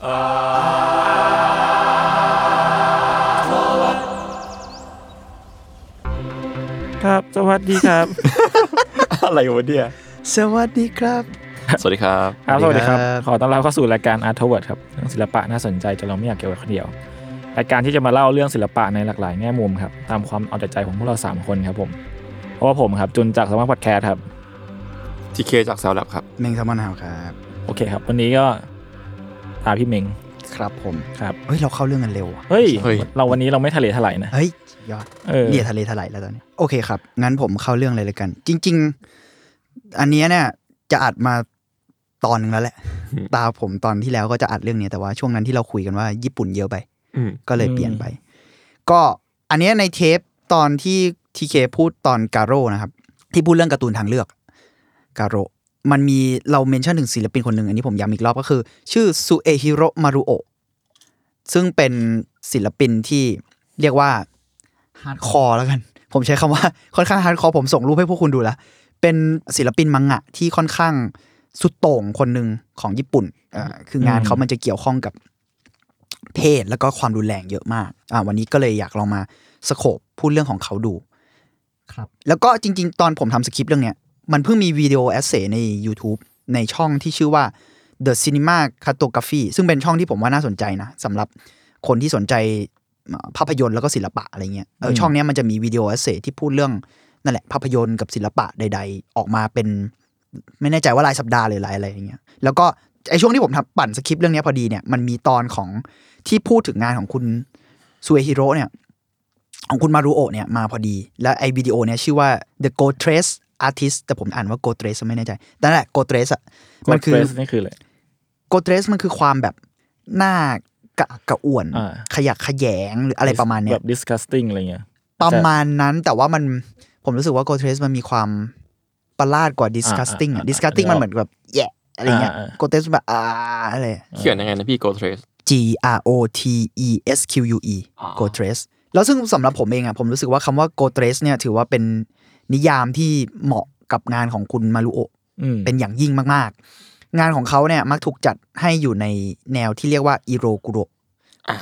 ครับ สวัสดีครับ อะไรวะเนี่ยสวัสดีครับ สวัสดีครับครับสวัสดีครับ สวัสดีครับ ขอต้อนรับเข้าสู่รายการ Art Toward ครับเรื่องศิลปะน่าสนใจจนเราไม่อยากเก็บไว้คนเดียว รายการที่จะมาเล่าเรื่องศิลปะในหลากหลายแง่มุมครับ ตามความเอาแต่ใจของพวกเรา 3 คนครับผม เพราะว่าผมครับจุนจากสมาร์ทพอดแคสต์ครับ ทีเคจากแซลลับครับ เมงแซลมอนฮาวครับ โอเคครับ วันนี้ก็ ตามพี่เมงครับผมครับเฮ้ยเราเข้าเรื่องกันเร็วอะเฮ้ยเฮ้ย เราวันนี้เราไม่ทะเลถลายนะ เฮ้ยยอดเออเนี่ยทะเลถลายแล้วตอนนี้ โอเคครับ งั้นผมเข้าเรื่องเลยเลยกัน จริง ๆ อันเนี้ยเนี่ยจะอัดมาตอนหนึงแล้วแหละ ตาผมตอนที่แล้วก็จะอัดเรื่องเนี้ยแต่ว่าช่วงนั้นที่เราคุยกันว่าญี่ปุ่นเยอะไป อืม ก็เลยเปลี่ยนไป ก็อันเนี้ยในเทปตอนที่ทีเคพูดตอนกาโร่นะครับ ที่พูดเรื่องการ์ตูนทางเลือกกาโร่ มันมีเรา mention ถึงศิลปินคนหนึ่งอันนี้ผมย้ำอีกรอบก็คือ ชื่อซูเอฮิโรมารุโอะซึ่งเป็นศิลปินที่เรียกว่า hardcore แล้วกัน ผมใช้คำว่าค่อนข้าง hardcore ผมส่งรูปให้พวกคุณดูแล้วเป็นศิลปินมังงะที่ค่อนข้างสุดโต่งคนหนึ่งของญี่ปุ่นอ่าคืองานเขามันจะเกี่ยวข้องกับเพศแล้วก็ความรุนแรงเยอะมากอ่าวันนี้ก็เลยอยากลองมา scope พูดเรื่องของเขาดู ครับ แล้วก็จริง ๆ ตอนผมทำสคริปต์เรื่องเนี้ย มันเพิ่งมี video essay ใน YouTube ในช่องที่ชื่อว่า The Cinema Cartography ซึ่งเป็นช่องที่ผมว่าน่าสนใจนะสำหรับคนที่สนใจเอ่อภาพยนตร์แล้วก็ศิลปะอะไรเงี้ยเออช่องเนี้ยมันจะมี video essay ที่พูดเรื่องนั่นแหละภาพยนตร์กับศิลปะใด ๆ ออกมาเป็น ไม่แน่ใจว่ารายสัปดาห์หรือรายอะไรอย่างเงี้ยแล้วก็ไอช่วงที่ผมทำปั่นสคริปต์เรื่องเนี้ยพอดีเนี่ยมันมีตอนของที่พูดถึงงานของคุณซูเอฮิโร่เนี่ยของคุณมารุโอะเนี่ยมาพอดี และไอวิดีโอเนี่ยชื่อว่า The Go Trace Artist แต่ผมอ่านว่า Go Trace ไม่แน่ใจแต่นั่นแหละ Go Trace อะมันคือ Ghost Race นี่คืออะไร Go Trace มันคือความแบบหน้ากระอักกระอ่วนอ่าขยักขยงหรืออะไรประมาณเนี้แบยบ disgusting อะไรเงี้ยประมาณนั้นแต่ว่ามันผมรู้สึกว่า Go Trace มันมีความประหลาดกว่า disgusting อะอ่า disgusting มันเหมือนแบบแย่อะไรเงี้ยอ่าอ่า Go Trace แบบอ่าอะไรเขียนยังไงนะพี่ Go Trace G R O T E S Q U E Go Trace แล้วซึ่งสำหรับผมเองอะผมรู้สึกว่าคำว่า Go Trace เนี่ยถือว่าเป็น นิยามที่เหมาะกับงานของคุณมารุโอะอืมเป็นอย่างยิ่งมากๆ งานของเขาเนี่ยมักถูกจัดให้อยู่ในแนวที่เรียกว่าอิโรกุโร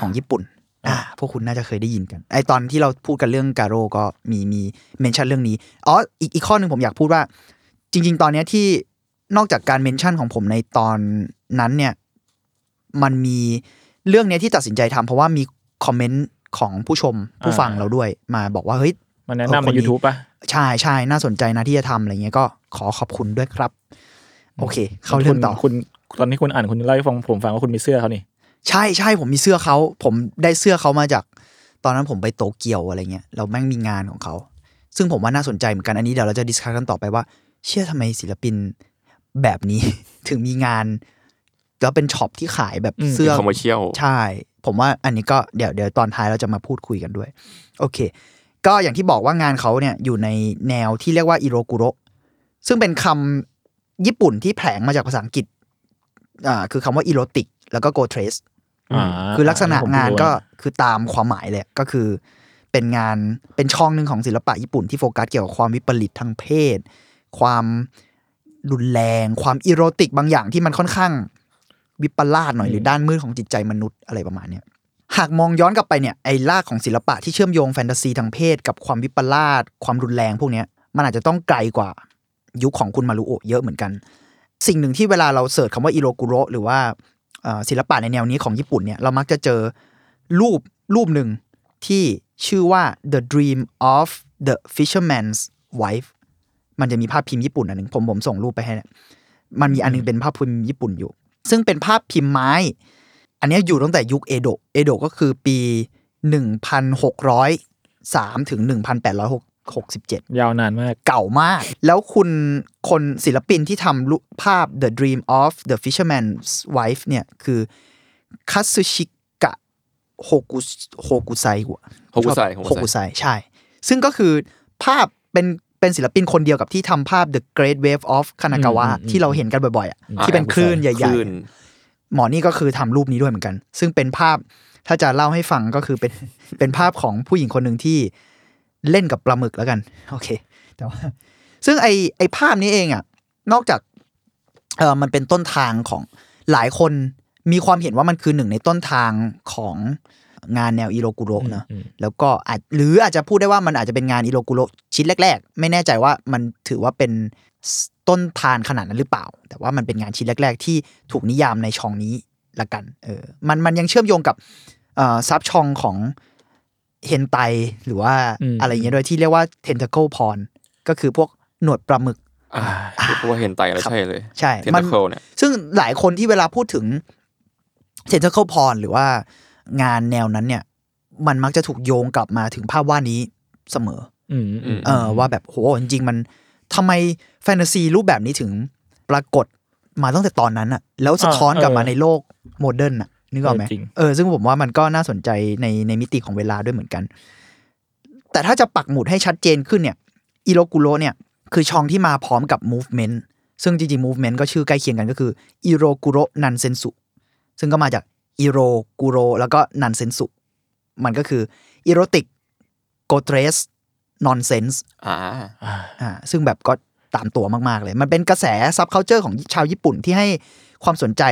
ของญี่ปุ่นอ่าพวกคุณน่าจะเคยได้ยินกัน ไอตอนที่เราพูดกันเรื่องการโร่ก็มีมีเมนชั่นเรื่องนี้อ๋ออีกอีกข้อหนึ่งผมอยากพูดว่า จริง ๆ ตอนเนี้ยที่นอกจากการเมนชั่นของผมในตอนนั้นเนี่ย มันมีเรื่องเนี้ยที่ตัดสินใจทำเพราะว่ามีคอมเมนต์ของผู้ชมผู้ฟังเราด้วยมาบอกว่าเฮ้ย มันแนะนำเออในคนนี้ YouTube ป่ะ ใช่ใช่น่าสนใจนะที่จะทำอะไรเงี้ยก็ขอขอบคุณด้วยครับ โอเค เข้าเรื่องต่อคุณคุณตอนที่คุณอ่านคุณเล่าให้ฟังผมฟังว่าคุณมีเสื้อเขานี่ใช่ใช่ผมมีเสื้อเขา ผมได้เสื้อเขามาจาก ตอนนั้นผมไปโตเกียวอะไรเงี้ยเราแม่งมีงานของเขา ซึ่งผมว่าน่าสนใจเหมือนกันอันนี้เดี๋ยวเราจะ discuss กันต่อไปว่า เชื่อทำไมศิลปินแบบนี้ ถึงมีงานแล้วเป็น shop ที่ขายแบบอืมเสื้อ commercial ใช่ ผมว่าอันนี้ก็เดี๋ยวเดี๋ยวตอนท้ายเราจะมาพูดคุยกันด้วย โอเค ก็อย่างที่บอกว่างานเขาเนี่ยอยู่ในแนวที่เรียกว่าエログロซึ่งเป็นคำญี่ปุ่นที่แผลงมาจากภาษาอังกฤษอ่าคือคำว่าอีโรติก แล้วก็โกเทรสอ่าคือลักษณะผมงานรู้ก็นะคือตามความหมายเลยก็คือ เป็นงานเป็นช่องหนึ่งของศิลปะญี่ปุ่นที่โฟกัสเกี่ยวกับความวิปริตทางเพศ ความรุนแรง ความอีโรติกบางอย่างที่มันค่อนข้างวิปลาสหน่อยหรือด้านมืดของจิตใจมนุษย์อะไรประมาณเนี้ย หากมองย้อนกลับไปเนี่ยไอ้รากของศิลปะที่เชื่อมโยงแฟนตาซีทางเพศ กับความวิปลาสความรุนแรงพวกเนี้ยมันอาจจะต้องไกลกว่ายุคของคุณมารุโอะเยอะเหมือนกัน สิ่งหนึ่งที่เวลาเราเสิร์ชคำว่าอิโรกุโรหรือว่าเอ่อศิลปะในแนวนี้ของญี่ปุ่นเนี่ยเรามักจะเจอรูปรูปหนึ่งที่ชื่อว่า The Dream of the Fisherman's Wife มันจะมีภาพพิมพ์ญี่ปุ่นอันหนึ่งผมผมส่งรูปไปให้เนี่ยมันมีอันหนึงเป็นภาพพิมพ์ญี่ปุ่นอยู่ ซึ่งเป็นภาพพิมพ์ไม้ อันเนี้ยอยู่ตั้งแต่ยุคเอโดะเอโดะก็คือปี 1,603 ถึง 1,867 ยาวนานมาก เก่ามาก แล้วคุณคนศิลปินที่ทำรูปภาพ The Dream of the Fisherman's Wife เนี่ยคือคัตสึชิกะโฮกุโฮกุไซโฮกุไซโฮกุไซใช่ ซึ่งก็คือภาพเป็นเป็นศิลปินคนเดียวกับที่ทำภาพ The Great Wave of Kanagawa อืมอืมที่เราเห็นกันบ่อยๆอะอ่าที่เป็นคลื่นใหคญ่ลื่นๆ หมอนี่ก็คือทำรูปนี้ด้วยเหมือนกัน ซึ่งเป็นภาพถ้าจะเล่าให้ฟังก็คือเป็นเป็นภาพของผู้หญิงคนหนึ่งที่เล่นกับปลาหมึกแล้วกันโอเค แต่ว่า ซึ่งไอไอภาพนี้เองอะ นอกจากเออมันเป็นต้นทางของหลายคนมีความเห็นว่ามันคือหนึ่งในต้นทางของงานแนวอิโรกุโรเนอะอืมแล้วก็อาจหรืออาจจะพูดได้ว่ามันอาจจะเป็นงานอิโรกุโรชิ้นแรก ๆ ไม่แน่ใจว่ามันถือว่าเป็น ต้นทานขนาดนั้นหรือเปล่า แต่ว่ามันเป็นงานชิ้นแรก ๆ ที่ถูกนิยามในช่องนี้ละกันเออมันมันยังเชื่อมโยงกับเอ่อซับช่องของเฮนไตหรือว่าอืมอะไรอย่างเงี้ยด้วยที่เรียกว่า tentacle porn ก็คือพวกหนวดปลาหมึกอ่าเพราะว่าเห็นไตแล้วครับใช่เลยใช่เทนมัตานเคิลเนี่ยซึ่งหลายคนที่เวลาพูดถึง tentacle porn หรือว่างานแนวนั้นเนี่ย มันมักจะถูกโยงกลับมาถึงภาพวาดนี้เสมออืมอืมเออว่าแบบโหจริงๆมันทำไมแฟนตาซีรูปแบบนี้ถึงปรากฏมาตั้งแต่ตอนนั้นอะแล้วสะท้อนกลับมาในโลก modern อะนึกออกไหมจริงเออซึ่งผมว่ามันก็น่าสนใจในในมิติของเวลาด้วยเหมือนกัน แต่ถ้าจะปักหมุดให้ชัดเจนขึ้นเนี่ยอิโรกุโรเนี่ยคือช่องที่มาพร้อมกับ movement ซึ่งจริงๆ movement ก็ชื่อใกล้เคียงกันก็คืออิโรกุโรนันเซนสุซึ่งก็มาจากอิโรกุโรแล้วก็นันเซนสุมันก็คือ erotic grotesque nonsense อ่าอ่าซึ่งแบบก็ ตามตัวมากๆเลย มันเป็นกระแส subculture ของชาวญี่ปุ่นที่ให้ความสนใจ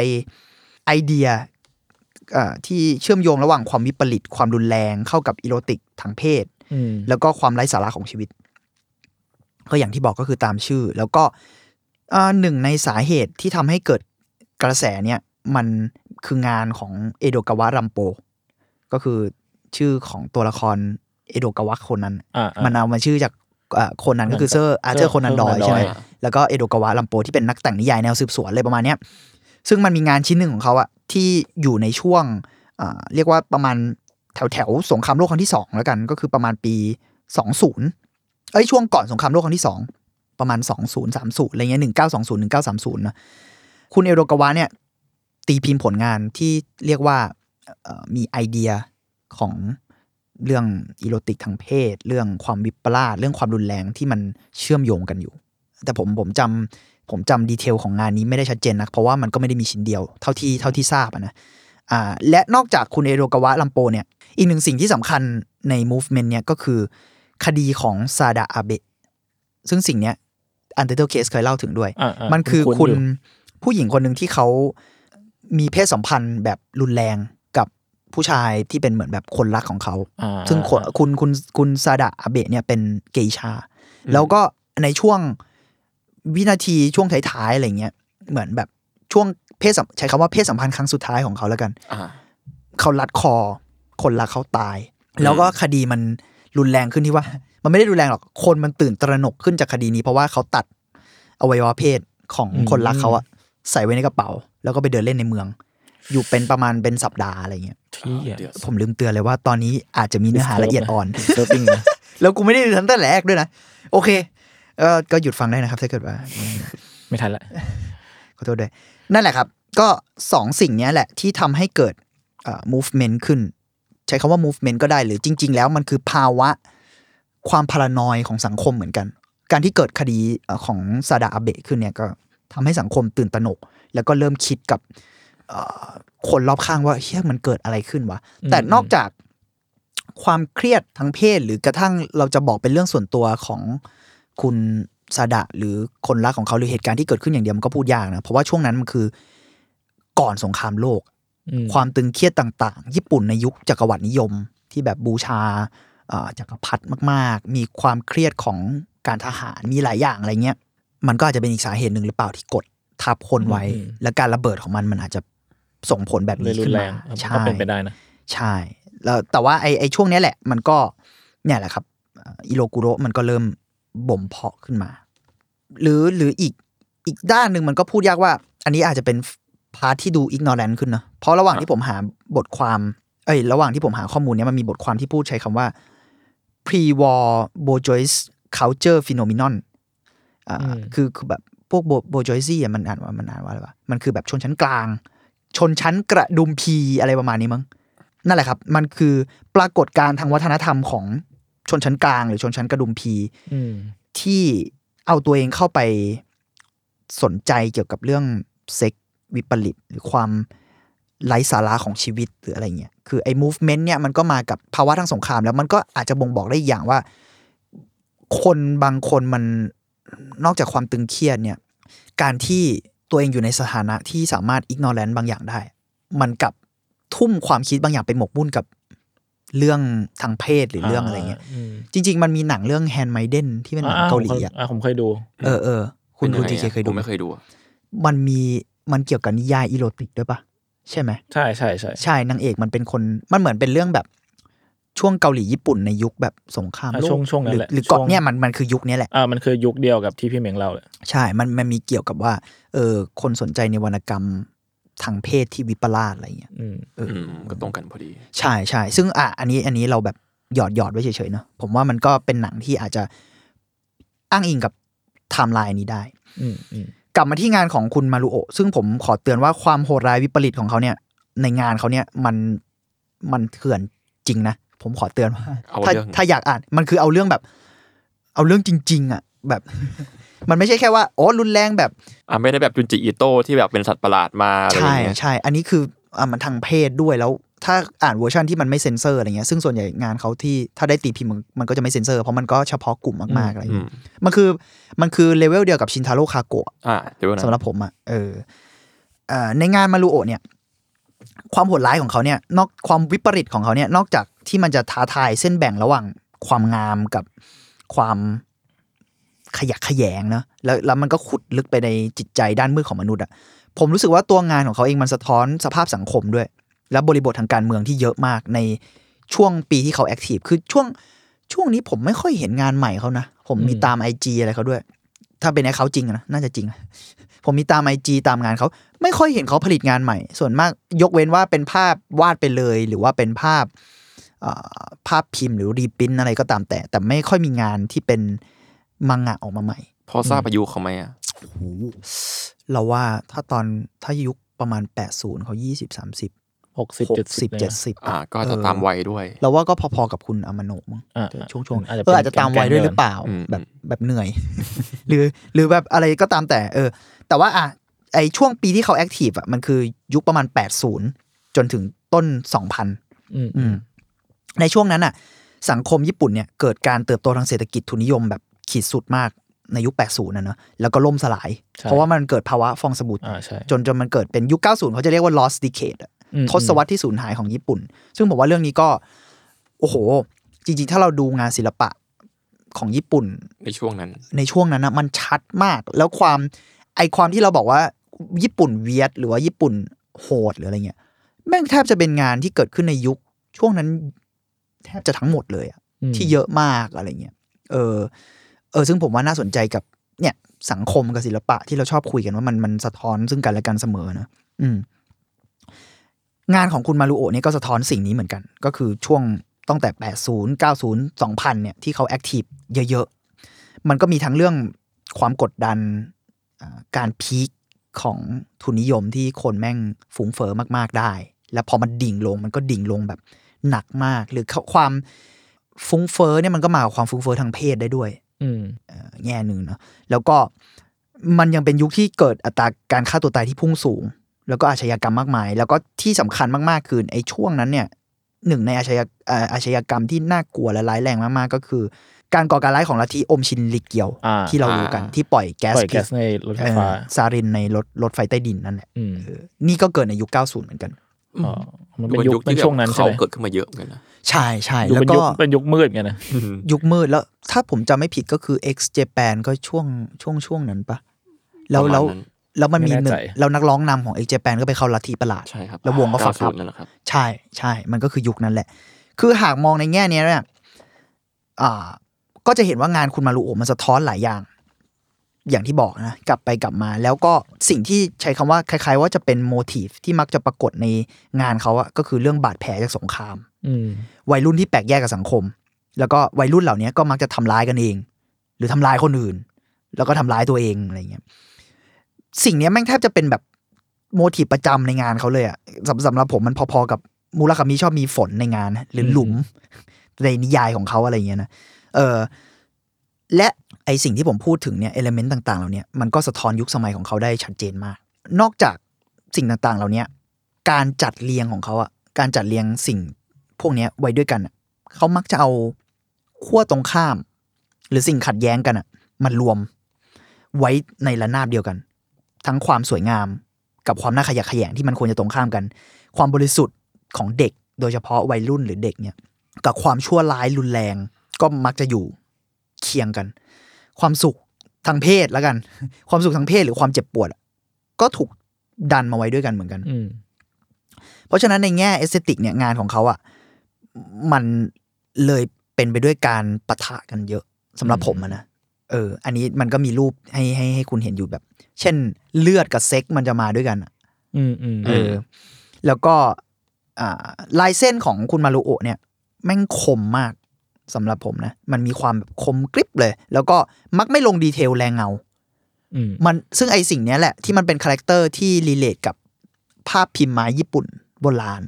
ไอเดียอ่าที่เชื่อมโยงระหว่างความวิปริตความรุนแรงเข้ากับ erotic ทางเพศอืมแล้วก็ความไร้สาระของชีวิต ก็อย่างที่บอกก็คือตามชื่อ แล้วก็อ่าหนึ่งในสาเหตุที่ทำให้เกิดกระแสเนี่ยมันคืองานของเอโดกาวะรัมโป ก็คือชื่อของตัวละครเอโดกาวะคนนั้นอ่าอ่ามันเอามาชื่อจากอ่า คนนั้นก็คือเซอร์อาร์เธอร์เซอร์โคนันดอยใช่ไหมอ่าแล้วก็เอโดกาวะรัมโปที่เป็นนักแต่งนิยายแนวสืบสวนอะไรประมาณเนี้ยซึ่งมันมีงานชิ้นหนึ่งของเขาอะที่อยู่ในช่วงอ่าเรียกว่าประมาณแถวแถวๆสงครามโลกครั้งที่สองแล้วกัน ก็คือประมาณปีสองศูนย์เอ้ยช่วงก่อนสงครามโลกครั้งที่สองประมาณสองศูนย์สามศูนย์อะไรเงี้ยหนึ่งเก้าสองศูนย์หนึ่งเก้าสามศูนย์นะคุณเอโดกาวะเนี่ยตีพิมพ์ผลงานที่เรียกว่าเอ่อมีไอเดียของ เรื่องอีโรติกทางเพศ เรื่องความวิปลาสเรื่องความรุนแรงที่มันเชื่อมโยงกันอยู่ แต่ผมผมจำผมจำดีเทลของงานนี้ไม่ได้ชัดเจนนะเพราะว่ามันก็ไม่ได้มีชิ้นเดียวเท่าที่เท่าที่ทราบอะนะอ่าและนอกจากคุณเอโรกาวะลัมโปเนี่ยอีกหนึ่งสิ่งที่สำคัญใน movement เนี่ยก็คือคดีของซาดะอาเบะซึ่งสิ่งเนี้ย Untitled Case เคยเล่าถึงด้วยอ่าามันคือณคุณยู่ผู้หญิงคนหนึ่งที่เขามีเพศสัมพันธ์แบบรุนแรงกับ ผู้ชายที่เป็นเหมือนแบบคนรักของเขาอ่าซึ่งคนคุณคุณคุณซาดะอาเบะเนี่ยเป็นเกอิชา แล้วก็ในช่วงวินาทีช่วงท้ายๆอะไรเงี้ยเหมือนแบบช่วงเพศสัมใช้คำว่าเพศสัมพันธ์ครั้งสุดท้ายของเขาแล้วกันอ่าเขารัดคอ คนรักเขาตาย แล้วก็คดีมันรุนแรงขึ้นที่ว่า มันไม่ได้รุนแรงหรอกคนมันตื่นตระหนกขึ้นจากคดีนี้ เพราะว่าเขาตัดอวัยวะเพศของคนรักเขาอะใส่ไว้ในกระเป๋า แล้วก็ไปเดินเล่นในเมือง อยู่เป็นประมาณเป็นสัปดาห์อะไรเงี้ยที่อะเดี๋ยวผมลืมเตือนเลยว่าตอนนี้อาจจะมีเนื้อหาละเอียดอ่อนเซิร์ฟปิ้งนะแล้วกูไม่ได้ดูตั้งแต่แรกด้วยนะ โอเคเออก็หยุดฟังได้นะครับถ้าเกิดว่า ไม่ทันละขอโทษด้วย นั่นแหละครับ ก็สองสิ่งเนี้ยแหละที่ทำให้เกิดเอ่อ movement ขึ้น ใช้คำว่า movement ก็ได้หรือจริง ๆ แล้วมันคือภาวะความพารานอยของสังคมเหมือนกัน การที่เกิดคดีเอ่อของซาดาอาเบะขึ้นเนี่ยก็ทำให้สังคมตื่นตระหนก แล้วก็เริ่มคิดกับเอ่อ คนรอบข้างว่าเฮ้ยมันเกิดอะไรขึ้นวะแต่นอกจากความเครียดทางเพศ หรือกระทั่งเราจะบอกเป็นเรื่องส่วนตัวของคุณซาดะหรือคนรักของเขาหรือเหตุการณ์ที่เกิดขึ้นอย่างเดียวมันก็พูดยากนะ เพราะว่าช่วงนั้นมันคือก่อนสงครามโลกอืมความตึงเครียดต่างๆ ญี่ปุ่นในยุคจักรวรรดินิยม ที่แบบบูชาเอ่อจักรพรรดิมากๆ มีความเครียดของการทหารมีหลายอย่างอะไรเงี้ย มันก็อาจจะเป็นอีกสาเหตุหนึ่งหรือเปล่าที่กดทับคนไว้อืมและการระเบิดของมันมันอาจจะ ส่งผลแบบเลยนี้รุขึ้นนแรมางครับใช่ก็เป็นไปได้นะใช่ แล้วแต่ว่าไอไอช่วงเนี้ยแหละ มันก็เนี่ยแหละครับเอ่ออิโรกุโรมันก็เริ่มบ่มเพาะขึ้นมา หรือหรืออีกอีกด้านหนึ่งมันก็พูดยากว่า อันนี้อาจจะเป็นพาร์ทที่ดูอิกนอ r แ n นขึ้นเนอะเพราะระหว่างที่ผมหาบทความ เอ้ย ระหว่างที่ผมหาข้อมูลเนี้ยมันมีบทความที่พูดใช้คำว่า pre-war bourgeois culture phenomenon อ่าอืมคือคือแบบพวก bourgeoisie มันอ่านว่ามันอ่านว่าอะไรวะมันคือแบบชนชั้นกลาง ชนชั้นกระฎุมพีอะไรประมาณนี้มั้งนั่นแหละครับ มันคือปรากฏการณ์ทางวัฒนธรรมของชนชั้นกลาง หรือชนชั้นกระดุมพีอืมที่เอาตัวเองเข้าไปสนใจเกี่ยวกับเรื่องเซ็กวิปริตหรือความไร้สาระของชีวิตหรืออะไรเงี้ย คือไอ้ movement เนี่ยมันก็มากับภาวะทางสงคราม แล้วมันก็อาจจะบ่งบอกได้อีกอย่างว่า คนบางคนมันนอกจากความตึงเครียดเนี่ย การที่ ตัวเองอยู่ในสถานะที่สามารถอิกนอ r แ n นบางอย่างได้ มันกลับทุ่มความคิดบางอย่างไปหมกมุ่นกับเรื่องทางเพศหรือเรื่องอะไรเงี้ยมจริง ๆ มันมีหนังเรื่อง Handmaiden ที่เป็นหนังเกาหลีอะอ่าผมเคยดู เออเออคุณป็นคุณงไงทีเคอะเคยผดูมไหมไม่เคยดูอะมันมีมันเกี่ยวกับนิยายอีโรติกด้วยปะใช่ไหมใช่ใช่ใช่ใช่นางเอกมันเป็นคนมันเหมือนเป็นเรื่องแบบ ช่วงเกาหลีญี่ปุ่นในยุคแบบสงครามอะโลช่วงกช่วงหนั้รืนแหละหรือก่อนช่วงเนี่ยมันมันคือยุคนี้แหละอ่ามันคือยุคเดียวกับที่พี่เหม่งเล่าเลยใช่ มันมันมีเกี่ยวกับว่าเออคนสนใจในวรรณกรรมทางเพศที่วิปลาสอะไรเงี้ยอืมเอออืมก็ตรงกันพอดี ใช่ใช่ซึ่งอะอันนี้อันนี้เราแบบหยอดหยอดไว้เฉยๆเนอะผมว่ามันก็เป็นหนังที่อาจจะอ้างอิงกับไทม์ไลน์นี้ได้อืมอืมกลับมาที่งานของคุณมารุโอะซึ่งผมขอเตือนว่าความโหดร้ายวิปริตของเขาเนี่ย ในงานเขาเนี่ยมันมันเถื่อนจริงนะ ผมขอเตือนว่าเอาถ้าเรื่องถ้าอยากอ่านมันคือเอาเรื่องแบบ เอาเรื่องจริง ๆ อะ แบบ มันไม่ใช่แค่ว่าโอ้รุนแรงแบบอะไม่ได้แบบจุนจิอิโต้ที่แบบเป็นสัตว์ประหลาดมาอะไรอใช่ย่างเงี้ยใช่อันนี้คืออะมันทางเพศด้วยแล้วถ้าอ่านเวอร์ชันที่มันไม่เซ็นเซอร์อะไรเงี้ยซึ่งส่วนใหญ่งานเขาที่ถ้าได้ตีพิมพ์มันมันก็จะไม่เซ็นเซอร์เพราะมันก็เฉพาะกลุ่มมากๆอะไรอืเงี้มยมันคือมันคือเลเวลเดียวกับชินทาโร่คาโกะอ่าเดี๋ยวนะสำหรับผมอะเออเอ่อในงานมารุโอะเนี่ย ความโหดร้ายของเขาเนี่ย นอกความวิปริตของเขาเนี่ย นอกจาก ที่มันจะท้าทายเส้นแบ่งระหว่างความงามกับความขยักขยงเนอะแล้วแล้วมันก็ขุดลึกไปในจิตใจด้านมืดของมนุษย์อะผมรู้สึกว่าตัวงานของเขาเองมันสะท้อนสภาพสังคมด้วย และบริบททางการเมืองที่เยอะมากในช่วงปีที่เขาแอคทีฟคือช่วงช่วงนี้ผมไม่ค่อยเห็นงานใหม่เขานะ ผมมีตามไอจอะไรเขาด้วย ถ้าเป็นไอเขาจริงอะนะน่าจะจริง ผมมีตามไอจตามงานเขา ไม่ค่อยเห็นเขาผลิตงานใหม่ ส่วนมากยกเว้นว่าเป็นภาพวาดไปเลย หรือว่าเป็นภาพเอ่อ ภาพพิมพ์หรือรีปรินท์อะไรก็ตามแต่ แต่ไม่ค่อยมีงานที่เป็นมังงะออกมาใหม่ พอทราบอายุเขาไหมอะเราว่าถ้าตอนถ้ายุคประมาณ 80เขา20 30หกสิบเจ็ดสิบ60 70อ่าก็จะตามวัยด้วย เราว่าก็พอๆกับคุณอามาโนะมั้งอ่าช่วงช่วงๆอาจจะเอออาจจะตามวัยด้วยหรือเปล่าอืมแบบแบบเหนื่อย หรือหรือแบบอะไรก็ตามแต่ เออ แต่ว่าอะไอช่วงปีที่เขาแอคทีฟอะมันคือยุคประมาณ 80 จนถึงต้น 2000อืมอืม ในช่วงนั้นอะสังคมญี่ปุ่นเนี่ยเกิดการเติบโตทางเศรษฐกิจทุนนิยมแบบขีดสุดมากในยุค 80นะเนอะแล้วก็ล่มสลายใช่เพราะว่ามันเกิดภาวะฟองสบู่อ่าใช่จนจนมันเกิดเป็นยุค 90 เขาจะเรียกว่า lost decade อะอืมทศวรรษที่สูญหายของญี่ปุ่น ซึ่งผมว่าเรื่องนี้ก็ โอ้โห จริง ๆ ถ้าเราดูงานศิลปะของญี่ปุ่น ในช่วงนั้น ในช่วงนั้นนะมันชัดมาก แล้วความไอความที่เราบอกว่าญี่ปุ่นเวียดหรือว่าญี่ปุ่นโหดหรืออะไรเงี้ยแม่งแทบจะเป็นงานที่เกิดขึ้นในยุคช่วงนั้น แทบจะทั้งหมดเลยอะอืมที่เยอะมากอะไรเงี้ยเออเออซึ่งผมว่าน่าสนใจกับเนี่ยสังคมกับศิลปะที่เราชอบคุยกันว่ามันมันสะท้อนซึ่งกันและกันเสมอนะอืมงานของคุณมารุโอะเนี่ยก็สะท้อนสิ่งนี้เหมือนกัน ก็คือช่วงตั้งแต่ 80 90 2000 เนี่ยที่เขาแอคทีฟเยอะๆ มันก็มีทั้งเรื่องความกดดันอ่าการพีคของทุนนิยมที่คนแม่งฝูงเฟอ้อมากๆได้ แล้วพอมันดิ่งลงมันก็ดิ่งลงแบบ หนักมาก หรือความฟุ้งเฟอ้อเนี่ยมันก็มากับความฟุ้งเฟอ้อทางเพศได้ด้วย อืมแง่หนึ่งเนาะแล้วก็มันยังเป็นยุคที่เกิดอัตราการฆ่าตัวตายที่พุ่งสูง แล้วก็อาชญากรรมมากมาย แล้วก็ที่สำคัญมากๆคือไอ้ช่วงนั้นเนี่ยหนึ่งในอาชญาเอ่ออาชญากรรมที่น่ากลัวและร้ายแรงมาก ๆ ก็คือ การก่อการร้ายของลัทธิอมชินลิเกียวอ่าที่เรารู้กันที่ปล่อยแก๊สปล่อยแก๊สพิษในรถไฟเอ่อฟ้าซารินในรถรถไฟใต้ดินนั่นแหละอืมเออนี่ก็เกิดในยุค 90 เหมือนกันอ๋อ มันเป็นยุคเป็นช่วงนั้นใช่เขาไหมเกิดขึ้นมาเยอะเหมือนกันนะใช่ใช่ยุคแล้วเป็นก็ยุคเป็นยุคมืดไงนะยุคมืดแล้วถ้าผมจำไม่ผิดก็คือ X Japan ก็ช่วงช่วงช่วงนั้นปะแล้วประมาณแล้วนั้นแล้วมันมีไม่หแน่นึ่ใจงแล้วนักร้องนำของ X Japan ก็ไปเข้าลัทธิประหลาด ใช่ครับ แล้ววงก็ฝักอัพ90นั่นแหละครับ ใช่ใช่ มันก็คือยุคนั้นแหละ คือหากมองในแง่เนี้ยเนี่ย อ่า ก็จะเห็นว่างานคุณมารุโอะมันสะท้อนหลายอย่าง อย่างที่บอกนะกลับไปกลับมา แล้วก็สิ่งที่ใช้คำว่าคล้าย ๆ ว่าจะเป็นโมทีฟที่มักจะปรากฏในงานเขาอะก็คือเรื่องบาดแผลจากสงครามอืมวัยรุ่นที่แปลกแยกกับสังคม แล้วก็วัยรุ่นเหล่านี้ก็มักจะทำร้ายกันเอง หรือทำร้ายคนอื่น แล้วก็ทำร้ายตัวเองอะไรเงี้ยสิ่งเนี้ยแม่งแทบจะเป็นแบบโมทีฟประจำในงานเขาเลยอะสำสำหรับผมมันพอๆกับมูลคามิชอบมีฝนในงานนะหรือหลุมในนิยายของเขาอะไรเงี้ยนะเออและ ไอสิ่งที่ผมพูดถึงเนี่ยเอลเมนต์ต่างๆเหล่าเนี้ยมันก็สะท้อนยุคสมัยของเขาได้ชัดเจนมาก นอกจากสิ่งต่างๆเหล่าเนี้ยการจัดเรียงของเขาอะการจัดเรียงสิ่งพวกนี้ไว้ด้วยกันเขามักจะเอาขั้วตรงข้าม หรือสิ่งขัดแย้งกันอะมันรวมไว้ในระนาบเดียวกัน ทั้งความสวยงามกับความน่าขยะแขยงที่มันควรจะตรงข้ามกัน ความบริสุทธิ์ของเด็ก โดยเฉพาะวัยรุ่นหรือเด็กเนี่ย กับความชั่วร้ายรุนแรงก็มักจะอยู่เคียงกัน ความสุขทางเพศแล้วกัน ความสุขทางเพศหรือความเจ็บปวดอะก็ถูกดันมาไว้ด้วยกันเหมือนกันอืมเพราะฉะนั้นในแง่ aesthetic เนี่ยงานของเขาอะ่ะมันเลยเป็นไปด้วยการปะทะกันเยอะสำหรับผมอะนะเออ อันนี้มันก็มีรูปให้ให้ให้คุณเห็นอยู่แบบ เช่นเลือดกับเซ็กส์มันจะมาด้วยกันอะอืมอืมเออ แล้วก็อ่าลายเส้นของคุณมารุโอะเนี่ย แม่งคมมาก สำหรับผมนะ มันมีความแบบคมกริบเลย แล้วก็มักไม่ลง detail แรเงาอืมมันซึ่งไอสิ่งเนี้ยแหละ ที่มันเป็น character ที่ relate กับภาพพิมพ์ไม้ญี่ปุ่นโบราณ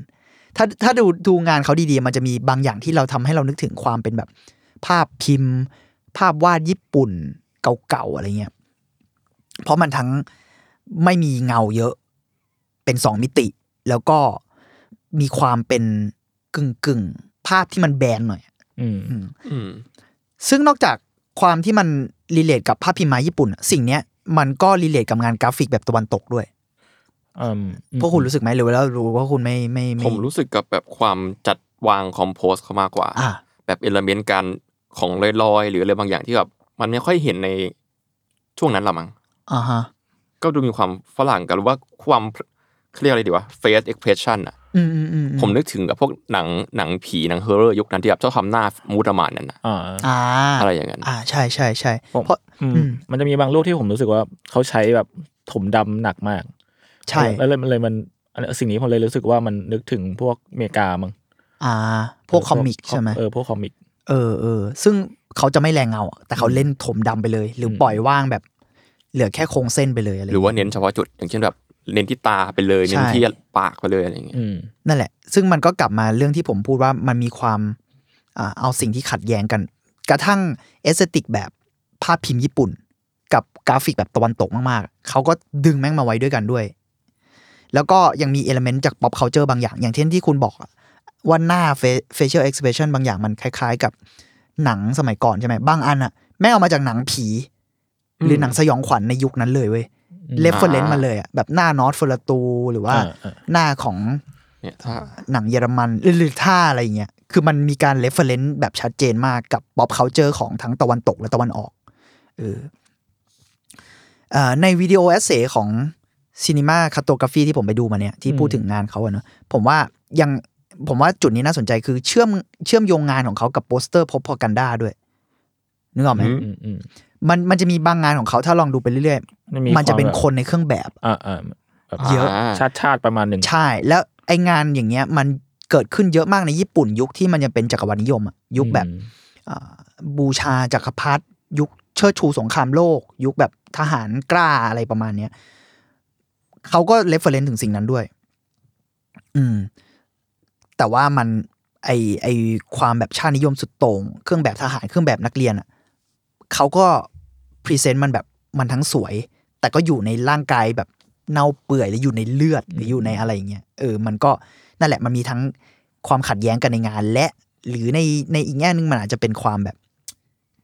ถ้าถ้าดูดูงานเขาดีๆ มันจะมีบางอย่างที่เราทำให้เรานึกถึงความเป็นแบบ ภาพพิมพ์ ภาพวาดญี่ปุ่นเก่าๆอะไรเงี้ย เพราะมันทั้งไม่มีเงาเยอะ เป็นสองมิติ แล้วก็มีความเป็นกึ่งกึ่งๆภาพที่มันแบนหน่อย อืมอืมซึ่งนอกจากความที่มัน relate กับภาพพิมพ์ไม้ญี่ปุ่นอะสิ่งเนี้ยมันก็ relate กับงานกราฟิกแบบตะวันตกด้วยอืมพวกคุณรู้สึกไหมหรือว่ารู้ว่าคุณไม่ไม่ไผมรู้สึกกับแบบความจัดวาง compose เขามากกว่าอ่าแบบ element การของลอยๆ หรืออะไรบางอย่างที่แบบมันไม่ค่อยเห็นในช่วงนั้นละมั้งอ่าฮะก็ดูมีความฝรั่งกันหรือว่าความเขาเรียกอะไรดีวะ face expression อะอืมอืมอืม ผมนึกถึงกับพวกหนังหนังผีหนัง horror ยุคนั้นที่แบบชอบทำหน้า mood ประมาณนั้นนะอ่าอ่าอะไรอย่างนั้นอ่าใช่ใช่ใช่ผมเพราะอืมอืมมันจะมีบางรูปที่ผมรู้สึกว่าเขาใช้แบบถมดำหนักมาก ใช่แล้วเลยมันเลยมันอันสิ่งนี้ผมเลยรู้สึกว่ามันนึกถึงพวกอเมริกามั้งอ่า พวก comic ใช่ไหมเออพวก comic เออเออซึ่งเขาจะไม่แรเงาอะแต่เขาเล่นถมดำไปเลย หรืออมปล่อยว่างแบบ เหลือแค่โครงเส้นไปเลยอะไรหรือว่าเน้นเฉพาะจุดอย่างเช่นแบบ เน้นที่ตาไปเลยเน้นที่ปากไปเลยอะไรอย่างเงี้ยอืมนั่นแหละ ซึ่งมันก็กลับมาเรื่องที่ผมพูดว่ามันมีความอ่าเอาสิ่งที่ขัดแย้งกัน กระทั่ง aesthetic แบบภาพพิมพ์ญี่ปุ่น กับกราฟิกแบบตะวันตกมากๆ เขาก็ดึงแม่งมาไว้ด้วยกันด้วย แล้วก็ยังมี element จาก pop culture บางอย่าง อย่างเช่นที่คุณบอกอะว่าหน้า fa- facial expression บางอย่างมันคล้าย ๆ กับหนังสมัยก่อนใช่ไหมบางอันอะแม่งเอามาจากหนังผี หรือหนังสยองขวัญในยุคนั้นเลยเว้ยอืม reference มาเลยอะแบบหน้านอสเฟอราตูหรือว่าอ่าอ่าหน้าของเนี่ยถ้าหนังเยอรมันหรือหรือท่าอะไรอย่างเงี้ยคือมันมีการ reference แบบชัดเจนมากกับ pop culture ของทั้งตะวันตกและตะวันออกเออเอ่อใน video essay ของ cinematography ที่ผมไปดูมาเนี่ยที่พูดถึงงานเขาอะเนอะผมว่ายังผมว่าจุดนี้น่าสนใจคือเชื่อมเชื่อมโยงงานของเขากับโปสเตอร์ propaganda ด้วยนึกออกไหมอื มอืมอืมมันมันจะมีบางงานของเขาถ้าลองดูไปเรื่อยมันมีๆมันจะเป็นความแบบคนในเครื่องแบบอ่าอ่าแบบเยอะชาติชาติประมาณหนึ่งใช่ แล้วไองานอย่างเงี้ยมันเกิดขึ้นเยอะมากในญี่ปุ่น ยุคที่มันยังเป็นจักรวรรดินิยมอะยุคแบบอืมอ่าบูชาจักรพรรดิยุคเชิดชูสงครามโลก ยุคแบบทหารกล้าอะไรประมาณเนี้ยเขาก็ reference ถึงสิ่งนั้นด้วย อืม แต่ว่ามันไอไอความแบบชาตินิยมสุดโต่งเครื่องแบบทหารเครื่องแบบนักเรียนอะ เขาก็พรีเซนต์มันแบบมันทั้งสวย แต่ก็อยู่ในร่างกายแบบเน่าเปื่อยหรืออยู่ในเลือดหรืออยู่ในอะไรอย่างเงี้ยเออมันก็นั่นแหละมันมีทั้งความขัดแย้งกันในงาน และหรือในในอีกแง่หนึงมันอาจจะเป็นความแบบ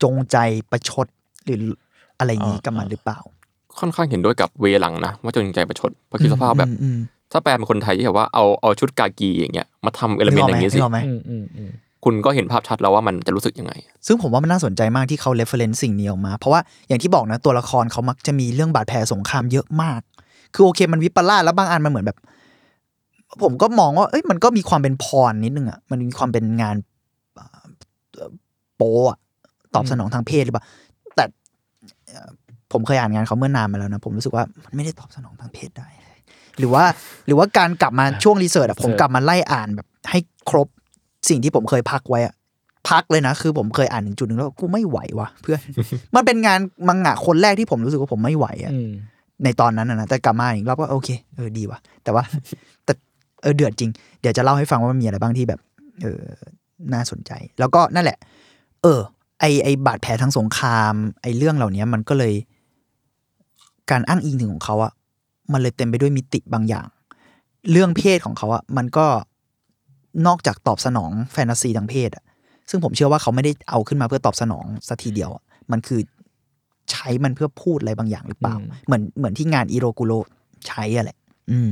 จงใจประชดหรืออะไรอย่างนี้กับมันหรือเปล่า ค่อนข้างเห็นด้วยกับเวหลังนะว่าจนใจประชดเพราะคิดสภาพแบบอืมอืมถ้าแปลเป็นคนไทยที่แบบว่าเอาเอาชุดกากีอย่างเงี้ยมาทำเอลเมนต์อย่างงี้สิ คุณก็เห็นภาพชัดแล้วว่ามันจะรู้สึกยังไง ซึ่งผมว่ามันน่าสนใจมากที่เขา reference สิ่งนี้ออกมา เพราะว่าอย่างที่บอกนะตัวละครเขามักจะมีเรื่องบาดแผลสงครามเยอะมาก คือโอเคมันวิปลาสแล้วบางอันมันเหมือนแบบ ผมก็มองว่าเอ้ยมันก็มีความเป็นพรนิดนึงอะมันมีความเป็นงานโปะตอบสนองทางเพศหรือเปล่าแต่ผมเคยอ่านงานเขาเมื่อนานมาแล้วนะ ผมรู้สึกว่ามันไม่ได้ตอบสนองทางเพศได้ หรือว่าหรือว่าการกลับมาช่วงรีเสิร์ชอะผมกลับมาไล่อ่านแบบให้ครบ สิ่งที่ผมเคยพักไว้อะพักเลยนะ คือผมเคยอ่านถึงจุดหนึ่งแล้วกูไม่ไหววะเพื่อน มันเป็นงานมังงะคนแรกที่ผมรู้สึกว่าผมไม่ไหวอะอืมในตอนนั้นนะนะแต่กลับมาอีกรอบก็โอเคเออดีว่ะแต่ว่า แต่เออเดือดจริง เดี๋ยวจะเล่าให้ฟังว่ามันมีอะไรบ้างที่แบบ เออน่าสนใจ แล้วก็นั่นแหละ เออ ไอไอบาดแผลทางสงคราม ไอเรื่องเหล่านี้มันก็เลย การอ้างอิงถึงของเขาอะมันเลยเต็มไปด้วยมิติบางอย่าง เรื่องเพศของเขาอะมันก็ นอกจากตอบสนองแฟนตาซีทางเพศอะซึ่งผมเชื่อว่าเขาไม่ได้เอาขึ้นมาเพื่อตอบสนองสัทีเดียวอะมันคือใช้มันเพื่อพูดอะไรบางอย่างหรือเปล่าอืมเหมือนเหมือนที่งานอิโรกุโรใช้อะแหละอืม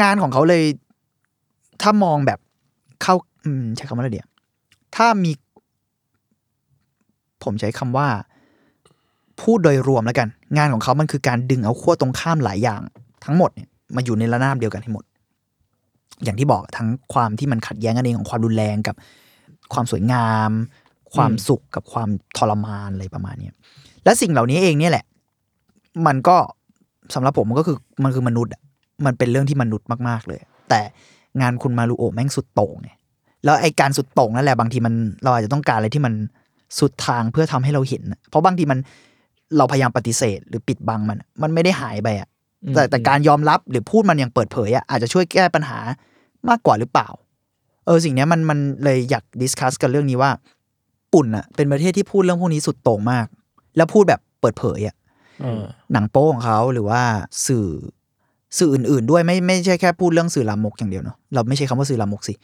งานของเขาเลย ถ้ามองแบบเข้า อืม ใช้คำว่าอะไรเดียวถ้ามี ผมใช้คำว่า พูดโดยรวมแล้วกัน งานของเขามันคือการดึงเอาขั้วตรงข้ามหลายอย่าง ทั้งหมดเนี่ยมาอยู่ในระนาบเดียวกันให้หมด อย่างที่บอกทั้งความที่มันขัดแย้งกันเองของความรุนแรงกับความสวยงาม ความสุขกับความทรมานอะไรประมาณเนี้และสิ่งเหล่านี้เองเนี่ยแหละ มันก็สำหรับผมมันก็คือมันคือมนุษย์มันเป็นเรื่องที่มนุษย์มากๆเลย แต่งานคุณมารุโอแม่งสุดโต่งไงแล้วไอการสุดโต่งนั่นแหละบางทีมันเราอาจจะต้องการอะไรที่มันสุดทางเพื่อทำให้เราเห็น เพราะบางทีมันเราพยายามปฏิเสธ หรือปิดบังมัน มันไม่ได้หายไปอะ แต่แต่การยอมรับหรือพูดมันอย่างเปิดเผยอะอาจจะช่วยแก้ปัญหามากกว่าหรือเปล่า เออสิ่งเนี้ยมันมันเลยอยากดิสคัสกันเรื่องนี้ว่า ปุ่นอะเป็นประเทศที่พูดเรื่องพวกนี้สุดโต่งมาก แล้วพูดแบบเปิดเผยอะเออหนังโป้ของเขาหรือว่าสื่อสื่ออื่น ๆ ด้วยไม่ไม่ใช่แค่พูดเรื่องสื่อลามกอย่างเดียวเนาะเราไม่ใช่คำว่าสื่อลามกสิ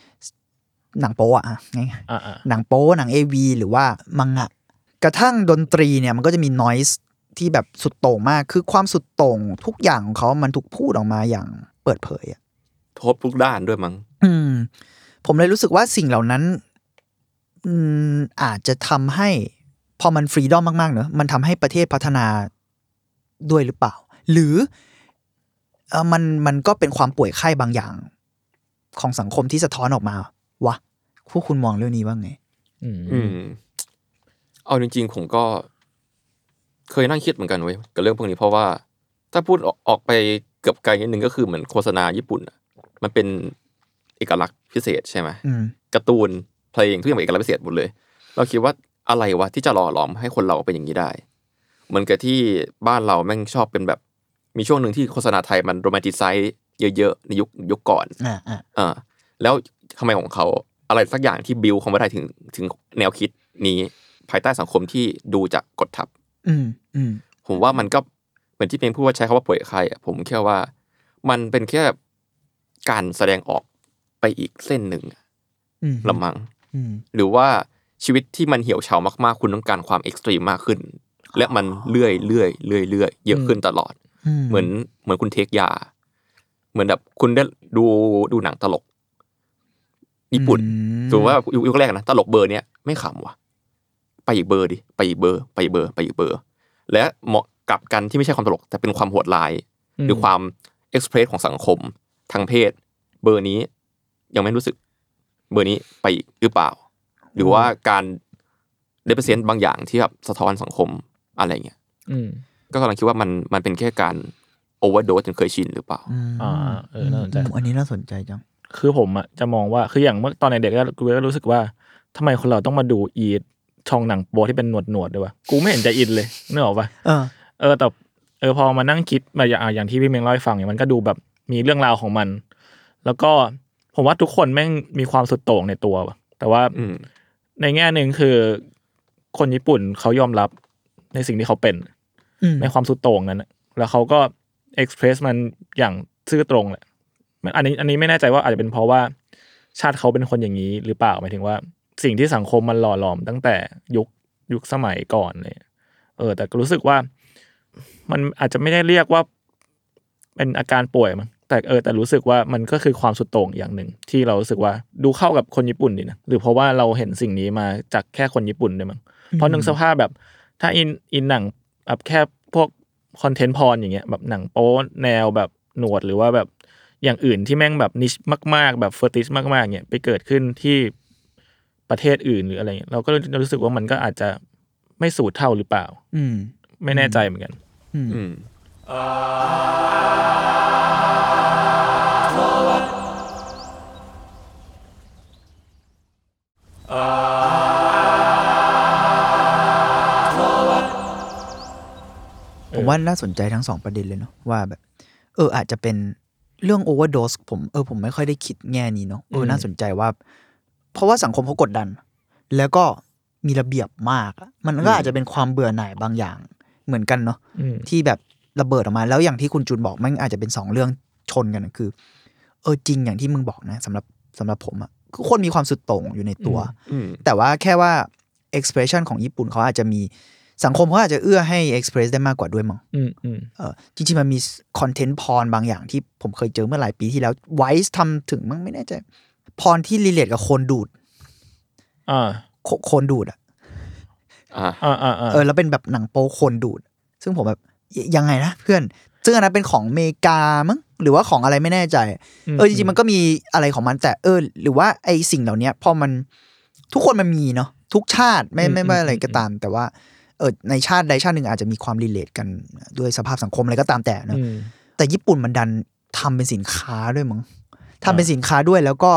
หนังโป้อะอะง่ายอ่าอ่าๆหนังโป้หนังเอวีหรือว่ามังงะ กระทั่งดนตรีเนี่ยมันก็จะมีนอยส์ ที่แบบสุดโต่งมาก คือความสุดโต่งทุกอย่างของเขามันถูกพูดออกมาอย่างเปิดเผยอะโทษทุกด้านด้วยมั้ง อืม ผมเลยรู้สึกว่าสิ่งเหล่านั้น อืมอาจจะทำให้ พอมันฟรีดอมมากๆเนอะมันทำให้ประเทศพัฒนาด้วยหรือเปล่า หรือเออมันมันก็เป็นความป่วยไข้บางอย่าง ของสังคมที่สะท้อนออกมาวะพวกคุณมองเรื่องนี้ว่าไง อืมอืมเอาจริงๆ ผมก็ เคยนั่งคิดเหมือนกันเว้ยกับเรื่องพวกนี้เพราะว่า ถ้าพูดออกออกไปเกือบไกลนิดนึงก็คือเหมือนโฆษณาญี่ปุ่นอะมันเป็นเอกลักษณ์พิเศษใช่ไหมอืมการ์ตูนเพลงทุกอย่างเป็นเอกลักษณ์พิเศษหมดเลย เราคิดว่าอะไรวะที่จะหล่อหลอมให้คนเราเป็นอย่างนี้ได้เหมือนกับที่บ้านเราแม่งชอบเป็นแบบ มีช่วงหนึ่งที่โฆษณาไทยมันโรแมนติไซส์เยอะๆในยุคยุคก่อนอ่าอ่าอ่าแล้วทำไมของเขาอะไรสักอย่างที่บิวเขาไม่ได้ถึงถึงแนวคิดนี้ภายใต้สังคมที่ดูจากกดทับ อืมอืมผมว่ามันก็เหมือนที่เพลงพูดว่าใช้คำว่าป่วยไข้อะผมแค่ว่า มันเป็นแค่การแสดงออกไปอีกเส้นหนึ่งอะอืมละมังอืมหรือว่าชีวิตที่มันเหี่ยวเฉามากๆ คุณต้องการความเอ็กซ์ตรีมมากขึ้น และมันเลื่อยเลื่อยเลื่อยเลื่อยเยอะขึ้นตลอด เหมือนเหมือนคุณเทคยา เหมือนแบบคุณได้ดูดูหนังตลก ญี่ปุ่นอืมถือว่ายุคยุคแรกนะตลกเบอร์เนี้ยไม่ขำว่ะ ไปอีกเบอร์ดิไปอีกเบอร์ ไปอีกเบอร์ไปอีกเบอร์ และเหมือนกับการที่ไม่ใช่ความตลก แต่เป็นความโหดร้าย หรือความ express ของสังคมทางเพศ เบอร์นี้ยังไม่รู้สึก เบอร์นี้ไปอีกหรือเปล่า หรือว่าการ represent บางอย่างที่แบบสะท้อนสังคมอะไรเงี้ยอืมก็กำลังคิดว่ามันมันเป็นแค่การ overdose จนเคยชินหรือเปล่ามอ่าเออน่าสนใจมอันนี้น่าสนใจจังคือผมอะจะมองว่าคืออย่างเมื่อตอนเด็กๆก็กูก็รู้สึกว่าทำไมคนเราต้องมาดูอี ช่องหนังโป๊ที่เป็นหนวดหนวดๆด้วยวะกูไม่เห็นจะอินเลยนึกออกปะเออเออแต่เออพอมานั่งคิดมาอย่างอะอย่างที่พี่เมงเล่าให้ฟังเนี่ยมันก็ดูแบบมีเรื่องราวของมัน แล้วก็ผมว่าทุกคนแม่งมีความสุดโต่งในตัวว่ะแต่ว่าอืมในแง่หนึ่งคือคนญี่ปุ่นเขายอมรับในสิ่งที่เขาเป็นอืมในความสุดโต่งนั้นน่ะแล้วเขาก็เอ็กซ์เพรสมันอย่างซื่อตรงแหละมันอันนี้อันนี้ไม่แน่ใจว่าอาจจะเป็นเพราะว่าชาติเขาเป็นคนอย่างนี้หรือเปล่าหมายถึงว่า สิ่งที่สังคมมันหล่อหลอมตั้งแต่ยุคยุคสมัยก่อนเลยเออ แต่ก็รู้สึกว่า มันอาจจะไม่ได้เรียกว่า เป็นอาการป่วยมั้งแต่เออแต่รู้สึกว่ามันก็คือความสุดโต่งอย่างหนึ่ง ที่เรารู้สึกว่าดูเข้ากับคนญี่ปุ่นดีนะหรือเพราะว่าเราเห็นสิ่งนี้มาจากแค่คนญี่ปุ่นด้วยมั้งเพราะนึกสภาพแบบ ถ้าอินอินหนังแบบแค่พวกคอนเทนต์พรอย่างเงี้ยแบบหนังโป๊แนวแบบหนวดหรือว่าแบบอย่างอื่นที่แม่งแบบนิชมาก ๆ แบบเฟอร์ติชมากๆเนี่ยไปเกิดขึ้นที่ ประเทศอื่นหรืออะไรเงี้ยเราก็รู้สึกว่ามันก็อาจจะไม่สูตรเท่าหรือเปล่า อืม ไม่แน่ใจเหมือนกัน อืมผมว่าน่าสนใจทั้งสองประเด็นเลยเนาะว่าแบบ เอออาจจะเป็นเรื่องโอเวอร์โดสผมเออผมไม่ค่อยได้คิดแง่นี้เนาะเออมน่าสนใจว่า เพราะว่าสังคมเขากดดัน แล้วก็มีระเบียบมากอะมันก็อาจจะเป็นความเบื่อหน่ายบางอย่างเหมือนกันเนาะอืมที่แบบระเบิดออกมา แล้วอย่างที่คุณจูนบอกมันอาจจะเป็นสองเรื่องชนกันอะคือ เออจริงอย่างที่มึงบอกนะสำหรับสำหรับผมอะคือคนมีความสุดโต่งอยู่ในตัวอืมแต่ว่าแค่ว่า expression ของญี่ปุ่นเขาอาจจะมีสังคมเขาอาจจะเอื้อให้ express ได้มากกว่าด้วยมั้งอืมอืมเออจริงๆ มันมี content porn บางอย่างที่ผมเคยเจอเมื่อหลายปีที่แล้ว Vice ทำถึงมั้งไม่แน่ใจ porn ที่ relate กับโคลนดูดอ่าโคโคลนดูดอะอ่าอ่าอ่าอ่าเออแล้วเป็นแบบหนังโป๊โคลนดูด ซึ่งผมแบบยยังไงนะเพื่อนซึ่งอันนั้นเป็นของอเมริกามั้งหรือว่าของอะไรไม่แน่ใจ เออจริงๆมันก็มีอะไรของมันแต่เออ หรือว่าไอสิ่งเหล่านี้พอมันทุกคนมันมีเนาะทุกชาติไม่ไม่ไม่อะไรก็ตาม แต่ว่า เออในชาติใดชาติหนึ่งอาจจะมีความ relate กันด้วยสภาพสังคมอะไรก็ตามแต่เนอะอืมแต่ญี่ปุ่นมันดันทำเป็นสินค้าด้วยมั้งทำเป็นสินค้าด้วยแล้วก็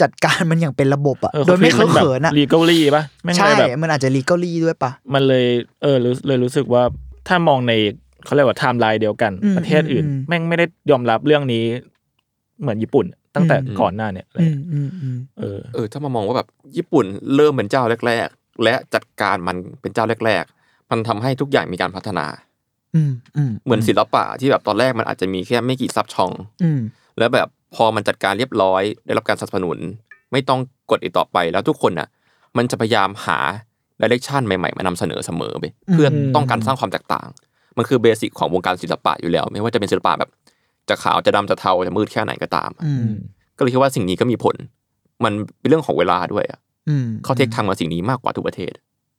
จัดการมันอย่างเป็นระบบอะเออโดยไม่เคอะเขินอะ legally ปะแม่งใช่เลยแบบมันอาจจะ legally ด้วยปะมันเลยเออรู้เลยรู้สึกว่าถ้ามองในเขาเรียกว่าไทม์ไลน์เดียวกันอืมประเทศอื่นอืมแม่งไม่ได้ยอมรับเรื่องนี้ เหมือนญี่ปุ่น ตั้งแต่อืมก่อนหน้าเนี่ยอะไรอืมอืมอืมเออเออ ถ้ามามองว่าแบบญี่ปุ่นเริ่มเป็นเจ้าแรก ๆ และจัดการมันเป็นเจ้าแรก ๆ มันทำให้ทุกอย่างมีการพัฒนาอืมอืมเหมือนศิลปะที่แบบตอนแรกมันอาจจะมีแค่ไม่กี่ซับช่องอืมแล้วแบบ พอมันจัดการเรียบร้อย ได้รับการสนับสนุน ไม่ต้องกดอีกต่อไปแล้วทุกคนน่ะ มันจะพยายามหาดิเรกชันใหม่ๆ มานำเสนอเสมอไปเพื่อต้องการสร้างความแตกต่าง มันคือเบสิกของวงการศิลปะอยู่แล้ว ไม่ว่าจะเป็นศิลปะแบบจะขาวจะดำจะเทาจะมืดแค่ไหนก็ตามอืมก็เลยคิดว่าสิ่งนี้ก็มีผล มันเป็นเรื่องของเวลาด้วยอะอืมเขาเทคทางมาสิ่งนี้มากกว่าทุกประเทศ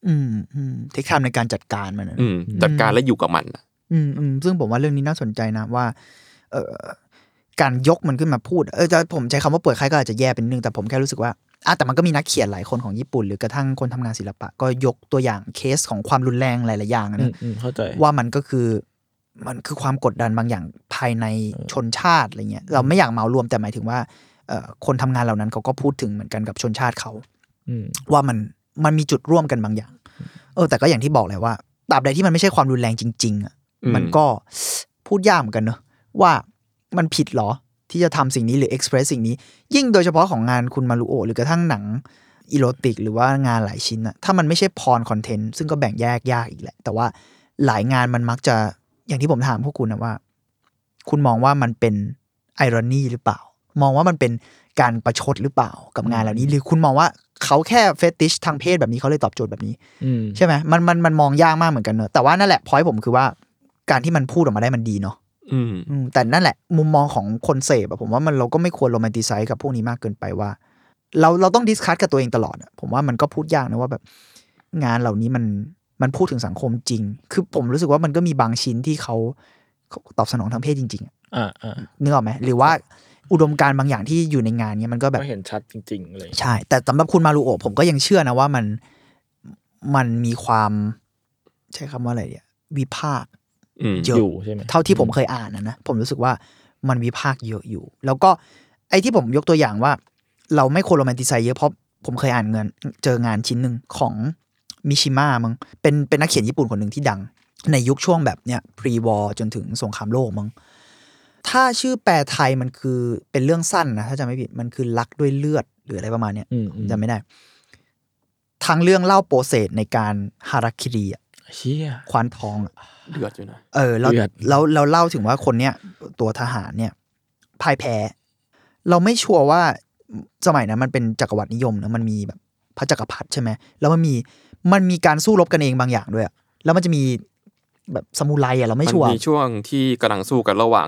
อืมอืมเทคไทม์ในการจัดการมันอะอืมจัดการและอยู่กับมันอะอืมอืมซึ่งผมว่าเรื่องนี้น่าสนใจนะว่า เอ่อ การยกมันขึ้นมาพูดเออจะผมใช้คำว่าเปิดค่ายก็อาจจะแย่เป็นนึงแต่ผมแค่รู้สึกว่าอะแต่มันก็มีนักเขียนหลายคนของญี่ปุ่น หรือกระทั่งคนทำงานศิลปะ ก็ยกตัวอย่างเคสของความรุนแรงหลายๆอย่างอะอืมนะอืมเข้าใจว่ามันก็คือมันคือความกดดันบางอย่างภายในชนชาติอะไรเงี้ยเราไม่อยากเหมารวมแต่หมายถึงว่าเอ่อคนทำงานเหล่านั้นเขาก็พูดถึงเหมือนกันกับชนชาติเขาอืมว่ามันมันมีจุดร่วมกันบางอย่าง เออ แต่ก็อย่างที่บอกแหละว่าตราบใดที่มันไม่ใช่ความรุนแรงจริง ๆอะอืมมันก็พูดยากเหมือนกันเนอะว่า มันผิดเหรอ ที่จะทำสิ่งนี้หรือ express สิ่งนี้ ยิ่งโดยเฉพาะของงานคุณมารุโอะหรือกระทั่งหนังอีโรติก หรือว่างานหลายชิ้นอะถ้ามันไม่ใช่ porn content ซึ่งก็แบ่งแยกยากอีกแหละ แต่ว่าหลายงานมันมักจะอย่างที่ผมถามพวกคุณนะว่า คุณมองว่ามันเป็น irony หรือเปล่า มองว่ามันเป็นการประชดหรือเปล่ากับงานเหล่านี้ หรือคุณมองว่าเขาแค่ fetish ทางเพศแบบนี้เขาเลยตอบโจทย์แบบนี้อืมใช่ไหมมันมันมันมองยากมากเหมือนกันเนอะแต่ว่านั่นแหละพอยผมคือว่าการที่มันพูดออกมาได้มันดีเนาะ อืมอืมแต่นั่นแหละ มุมมองของคนเสพอะผมว่ามันเราก็ไม่ควร romanticize กับพวกนี้มากเกินไปว่า เราเราต้อง discuss กับตัวเองตลอดอะผมว่ามันก็พูดยากนะว่าแบบงานเหล่านี้มันมันพูดถึงสังคมจริง คือผมรู้สึกว่ามันก็มีบางชิ้นที่เขาเขาตอบสนองทางเพศจริงๆอะอ่าอ่านึกออกไหมหรือว่าอุดมการณ์บางอย่างที่อยู่ในงานเนี้ยมันก็แบบก็เห็นชัดจริง ๆ เลย ใช่ แต่สำหรับคุณมารุโอะผมก็ยังเชื่อนะว่ามันมันมีความ ใช้คำว่าอะไรเนี่ยวิพากษ์อืม เยอะอยู่ใช่ไหมเท่าที่ผมเคยอ่านนะนะผมรู้สึกว่ามันวิพากษ์เยอะอยู่ แล้วก็ไอ้ที่ผมยกตัวอย่างว่า เราไม่ควร romanticize เยอะเพราะผมเคยอ่านเงินเจองานชิ้นหนึ่งของมิชิมะมั้งเป็นเป็นนักเขียนญี่ปุ่นคนหนึ่งที่ดัง ในยุคช่วงแบบเนี้ย pre-war จนถึงสงครามโลกมั้งถ้าชื่อแปลไทยมันคือเป็นเรื่องสั้นนะถ้าจำไม่ผิดมันคือรักด้วยเลือดหรืออะไรประมาณเนี้ยอืมอืมจำไม่ได้ทั้งเรื่องเล่า process ในการฮาราคิริอะเชี่ยคว้านท้องอะ เดือดอยู่นะเออแล้วเดือดแล้วเราเล่าถึงว่าคนเนี้ยตัวทหารเนี่ยพ่ายแพ้ เราไม่ชัวร์ว่าสมัยนั้นมันเป็นจักรวรรดินิยมนะมันมีแบบพระจักรพรรดิใช่ไหมแล้วมันมีมันมีการสู้รบกันเองบางอย่างด้วยอะแล้วมันจะมีแบบสมุไรอะเราไม่มันชัวร์มีช่วงที่กำลังสู้กันระหว่าง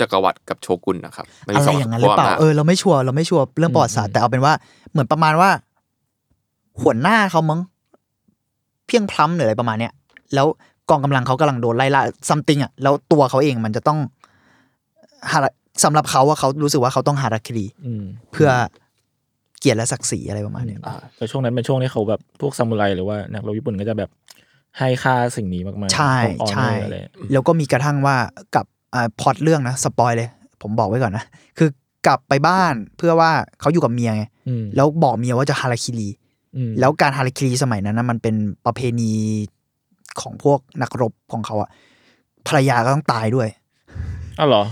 จักรวรรดิกับโชกุนนะครับมันมีอะไรสอย่างนั้นหรือเปล่าขั้วมจเออเราไม่ชัวร์เราไม่ชัวร์เรื่องประวัติศาสตร์แต่เอาเป็นว่าเหมือนประมาณว่าหัวหน้าเขามั้งเพียงพล้ำหรืออะไรประมาณเนี้ยแล้ว กองกำลังเขากำลังโดนไล่ล่าซัมติงอะแล้วตัวเขาเองมันจะต้องหาสำหรับเขาว่าเขารู้สึกว่าเขาต้องหารักคดีอืมเพื่อเกียรติและศักดิ์ศรีอะไรประมาณเนี้ยอ่าแต่ช่วงนั้นเป็นช่วงที่เขาแบบพวกซามูไรหรือว่านักรบญี่ปุ่นก็จะแบบให้ค่าสิ่งนี้มากๆใช่พวก honor ใช่อะไรแล้วก็มีกระทั่งว่ากับอ่าพล็อตเรื่องนะสปอยเลย ผมบอกไว้ก่อนนะ คือกลับไปบ้านเพื่อว่าเขาอยู่กับเมียไงอืมแล้วบอกเมียว่าจะฮาราคิรีอืมแล้วการฮาราคิรีสมัยนั้นนะมันเป็นประเพณี ของพวกนักรบของเขาอะภรรยาก็ต้องตายด้วยอ้าวเหรอ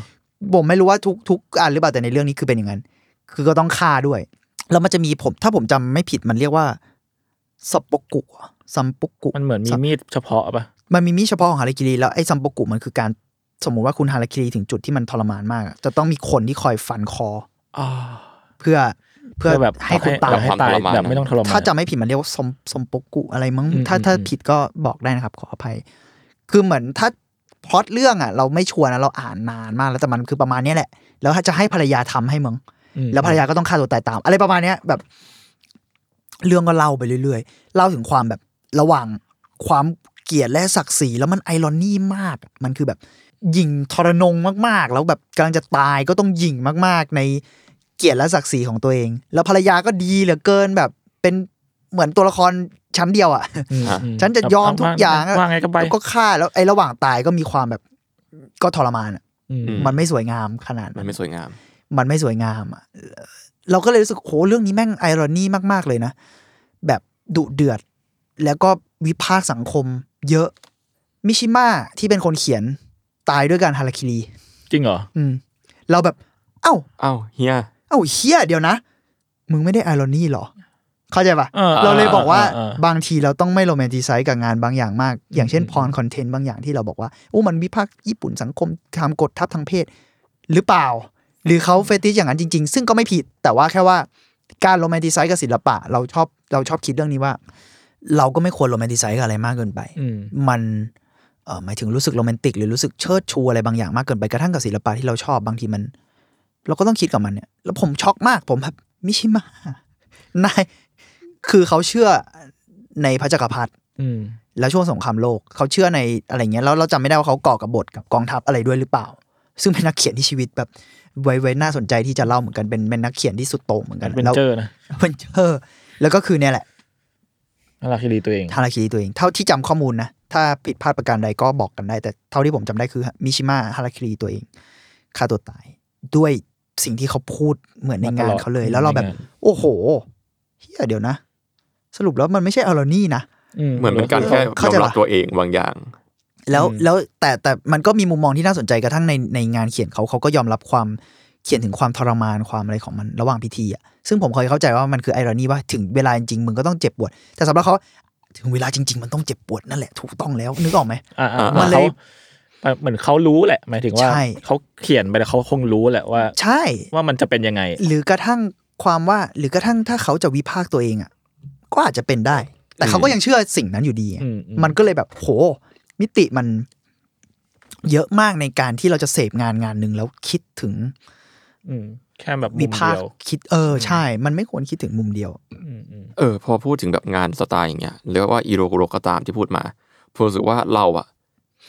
ผมไม่รู้ว่าทุกทุกอันหรือเปล่าแต่ในเรื่องนี้คือเป็นอย่างนั้น คือก็ต้องฆ่าด้วย แล้วมันจะมีผม ถ้าผมจำไม่ผิดมันเรียกว่าซัปโปกุซัมปุกุมันเหมือนมีมีดเฉพาะปะมันมีมีดเฉพาะของฮาราคิรีแล้วไอ้ซัมโปกุมันคือการสมมุติว่าคุณฮาราคิรีถึงจุดที่มันทรมานมากอะจะต้องมีคนที่คอยฟันคออ๋อเพื่อ เพื่อแบบให้คุณตายให้ตายแบบไม่ต้องทรมานถ้าจำไม่ผิดมันเรียกว่าสมสมปกุอะไรมั้งอืมถ้าอืมถ้าอืมผิดก็บอกได้นะครับ ขออภัย คือเหมือนถ้าพล็อตเรื่องอะ เราไม่ชัวร์นะเราอ่านนานมากแล้วแต่มันคือประมาณเนี้ยแหละ แล้วถ้าจะให้ภรรยาทำให้มึงอืมแล้วภรรยาก็ต้องฆ่าตัวตายตาม อะไรประมาณเนี้ยแบบ เรื่องก็เล่าไปเรื่อยๆ เล่าถึงความแบบระหว่างความเกลียดและศักดิ์ศรีแล้วมันไอรอนี่มาก มันคือแบบยิงทรนงมากๆ แล้วแบบกำลังจะตายก็ต้องยิงมากๆ ใน เกียรติและศักดิ์ศรีของตัวเอง แล้วภรรยาก็ดีเหลือเกินแบบเป็นเหมือนตัวละครชั้นเดียวอะอืมอะอืมฉันจะยอมทุกอย่างอะว่าไงก็ไปแล้วก็ฆ่าแล้วไอ้ระหว่างตายก็มีความแบบก็ทรมานอะอืมอืมันไม่สวยงามขนาดมันั้นนไม่สวยงาม มันไม่สวยงามอะเราก็เลยรู้สึกโหเรื่องนี้แม่งไอรอนี่มาก ๆเลยนะ แบบดุเดือด แล้วก็วิพากษ์สังคม เยอะมิชิมะที่เป็นคนเขียนตายด้วยการฮาราคิรีจริงเหรอ อืม เราแบบ เอ้าอ้าวเฮียเอ้าเฮียเดี๋ยวนะ มึงไม่ได้ irony หรอ เข้าใจปะเออเราเลยบอกว่าเออเออเออบางทีเราต้องไม่ romanticize กับงานบางอย่างมาก อย่างเช่น porn content บางอย่างที่เราบอกว่าโอ้มันวิพากษ์ญี่ปุ่นสังคมที่กดทับทางเพศ หรือเปล่า หรือเขา fetish อย่างนั้นจริง ๆ ซึ่งก็ไม่ผิดแต่ว่าแค่ว่าการ romanticize กับศิลปะ เราชอบเราชอบคิดเรื่องนี้ว่า เราก็ไม่ควร romanticize กับอะไรมากเกินไปอืมมันเออหมายถึงรู้สึกโรแมนติกหรือรู้สึกเชิดชูอะไรบางอย่างมากเกินไปกระทั่งกับศิลปะที่เราชอบบางทีมัน เราก็ต้องคิดกับมันเนี่ย แล้วผมช็อกมากผมแบบมิชิมะนายคือเขาเชื่อในพระจักรพรรดิอืมแล้วช่วงสงครามโลกเขาเชื่อในอะไรเงี้ยแล้วเราจำไม่ได้ว่าเขาก่อกระบฏกับกองทัพอะไรด้วยหรือเปล่า ซึ่งเป็นนักเขียนที่ชีวิตแบบไว้ไว้น่าสนใจที่จะเล่าเหมือนกันเป็นเป็นนักเขียนที่สุดโต่งเหมือนกันเป็นแล้วเจอร์นะเป็นเจอร์แล้วก็คือเนี่ยแหละฮาราคิรีตัวเองฮาราคิริตัวเอง เท่าที่จำข้อมูลนะ ถ้าผิดพลาดประการใดก็บอกกันได้ แต่เท่าที่ผมจำได้คือมิชิมะฮาราคิริตัวเองฆ่าตัวตายด้วย สิ่งที่เขาพูดเหมือนในงานเขาเลย แล้วเราแบบในงานโอ้โหเฮียเดี๋ยวนะ สรุปแล้วมันไม่ใช่ irony นะเหมือนเป็นการแค่ยเข้าอมใจรับปะตัวเองบางอย่าง แล้วอืมแล้วแต่แต่มันก็มีมุมมองที่น่าสนใจกระทั่งในในงานเขียนเขาเขาก็ยอมรับความเขียนถึงความทรมานความอะไรของมันระหว่างพิธีอะซึ่งผมเคยเข้าใจว่ามันคือไอรอนี่ว่าถึงเวลาจริงๆมึงก็ต้องเจ็บปวด แต่สำหรับเขาถึงเวลาจริง ๆ มันต้องเจ็บปวดนั่นแหละถูกต้องแล้วนึกออกไหมอ่าอ่ามันเลย เขาเหมือนเขารู้แหละ หมายถึงว่าใช่เขาเขียนไปแล้วเขาคงรู้แหละว่า ใช่ว่ามันจะเป็นยังไง หรือกระทั่งความว่า หรือกระทั่งถ้าเขาจะวิพากษ์ตัวเองอะ ก็อาจจะเป็นได้ แต่เขาก็ยังเชื่อสิ่งนั้นอยู่ดีไงอืมอืมมันก็เลยแบบโห มิติมันเยอะมากในการที่เราจะเสพงานงานหนึ่งแล้วคิดถึง อืมแค่แบบมุวิมพากเดีษ์ยวคิดเออใช่ มันไม่ควรคิดถึงมุมเดียวอืมอืมเออ พอพูดถึงแบบงานสไตล์อย่างเงี้ยหรือว่าอีโรกุโรก็ตามที่พูดมาผมรู้สึกว่าเราอะ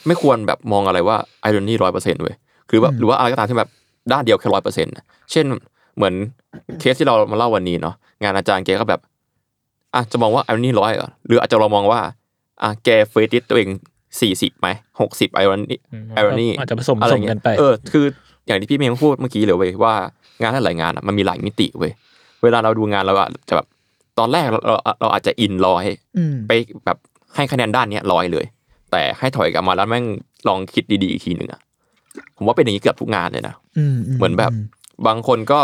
ไม่ควรแบบมองอะไรว่าไอรอนี่ร้อยเปอร์เซ็นต์เว้ยคือแบบหรือว่าอะไรก็ตามที่แบบด้านเดียวแค่ร้อยเปอร์เซ็นต์เช่นเหมือนเคสที่เรามาเล่าวันนี้เนาะงานอาจารย์แกก็แบบอะจะมองว่า irony ร้อยเหรอหรืออาจจะเรามองว่าอะแก fetish ตัวเองสี่สิบไหมหกสิบ irony อืม irony อาจจะผสมอะไรผสมเงี้กัยนไปเออคืออย่างที่พี่เมย์พูดเมื่อกี้เลยเว้ยว่างานหลายๆงานอะมันมีหลายมิติเว้ยเวลาเราดูงานเราอะจะแบบตอนแรกเราเราเราอาจจะอินร้อยอืมไปแบบให้คะแนนด้านเนี้ยร้อยเลย แต่ให้ถอยกลับมาแล้วแม่งลองคิดดีๆอีกทีหนึ่งอะผมว่าเป็นอย่างนี้เกือบทุกงานเลยนะอืมเหมือนแบบบางคนก็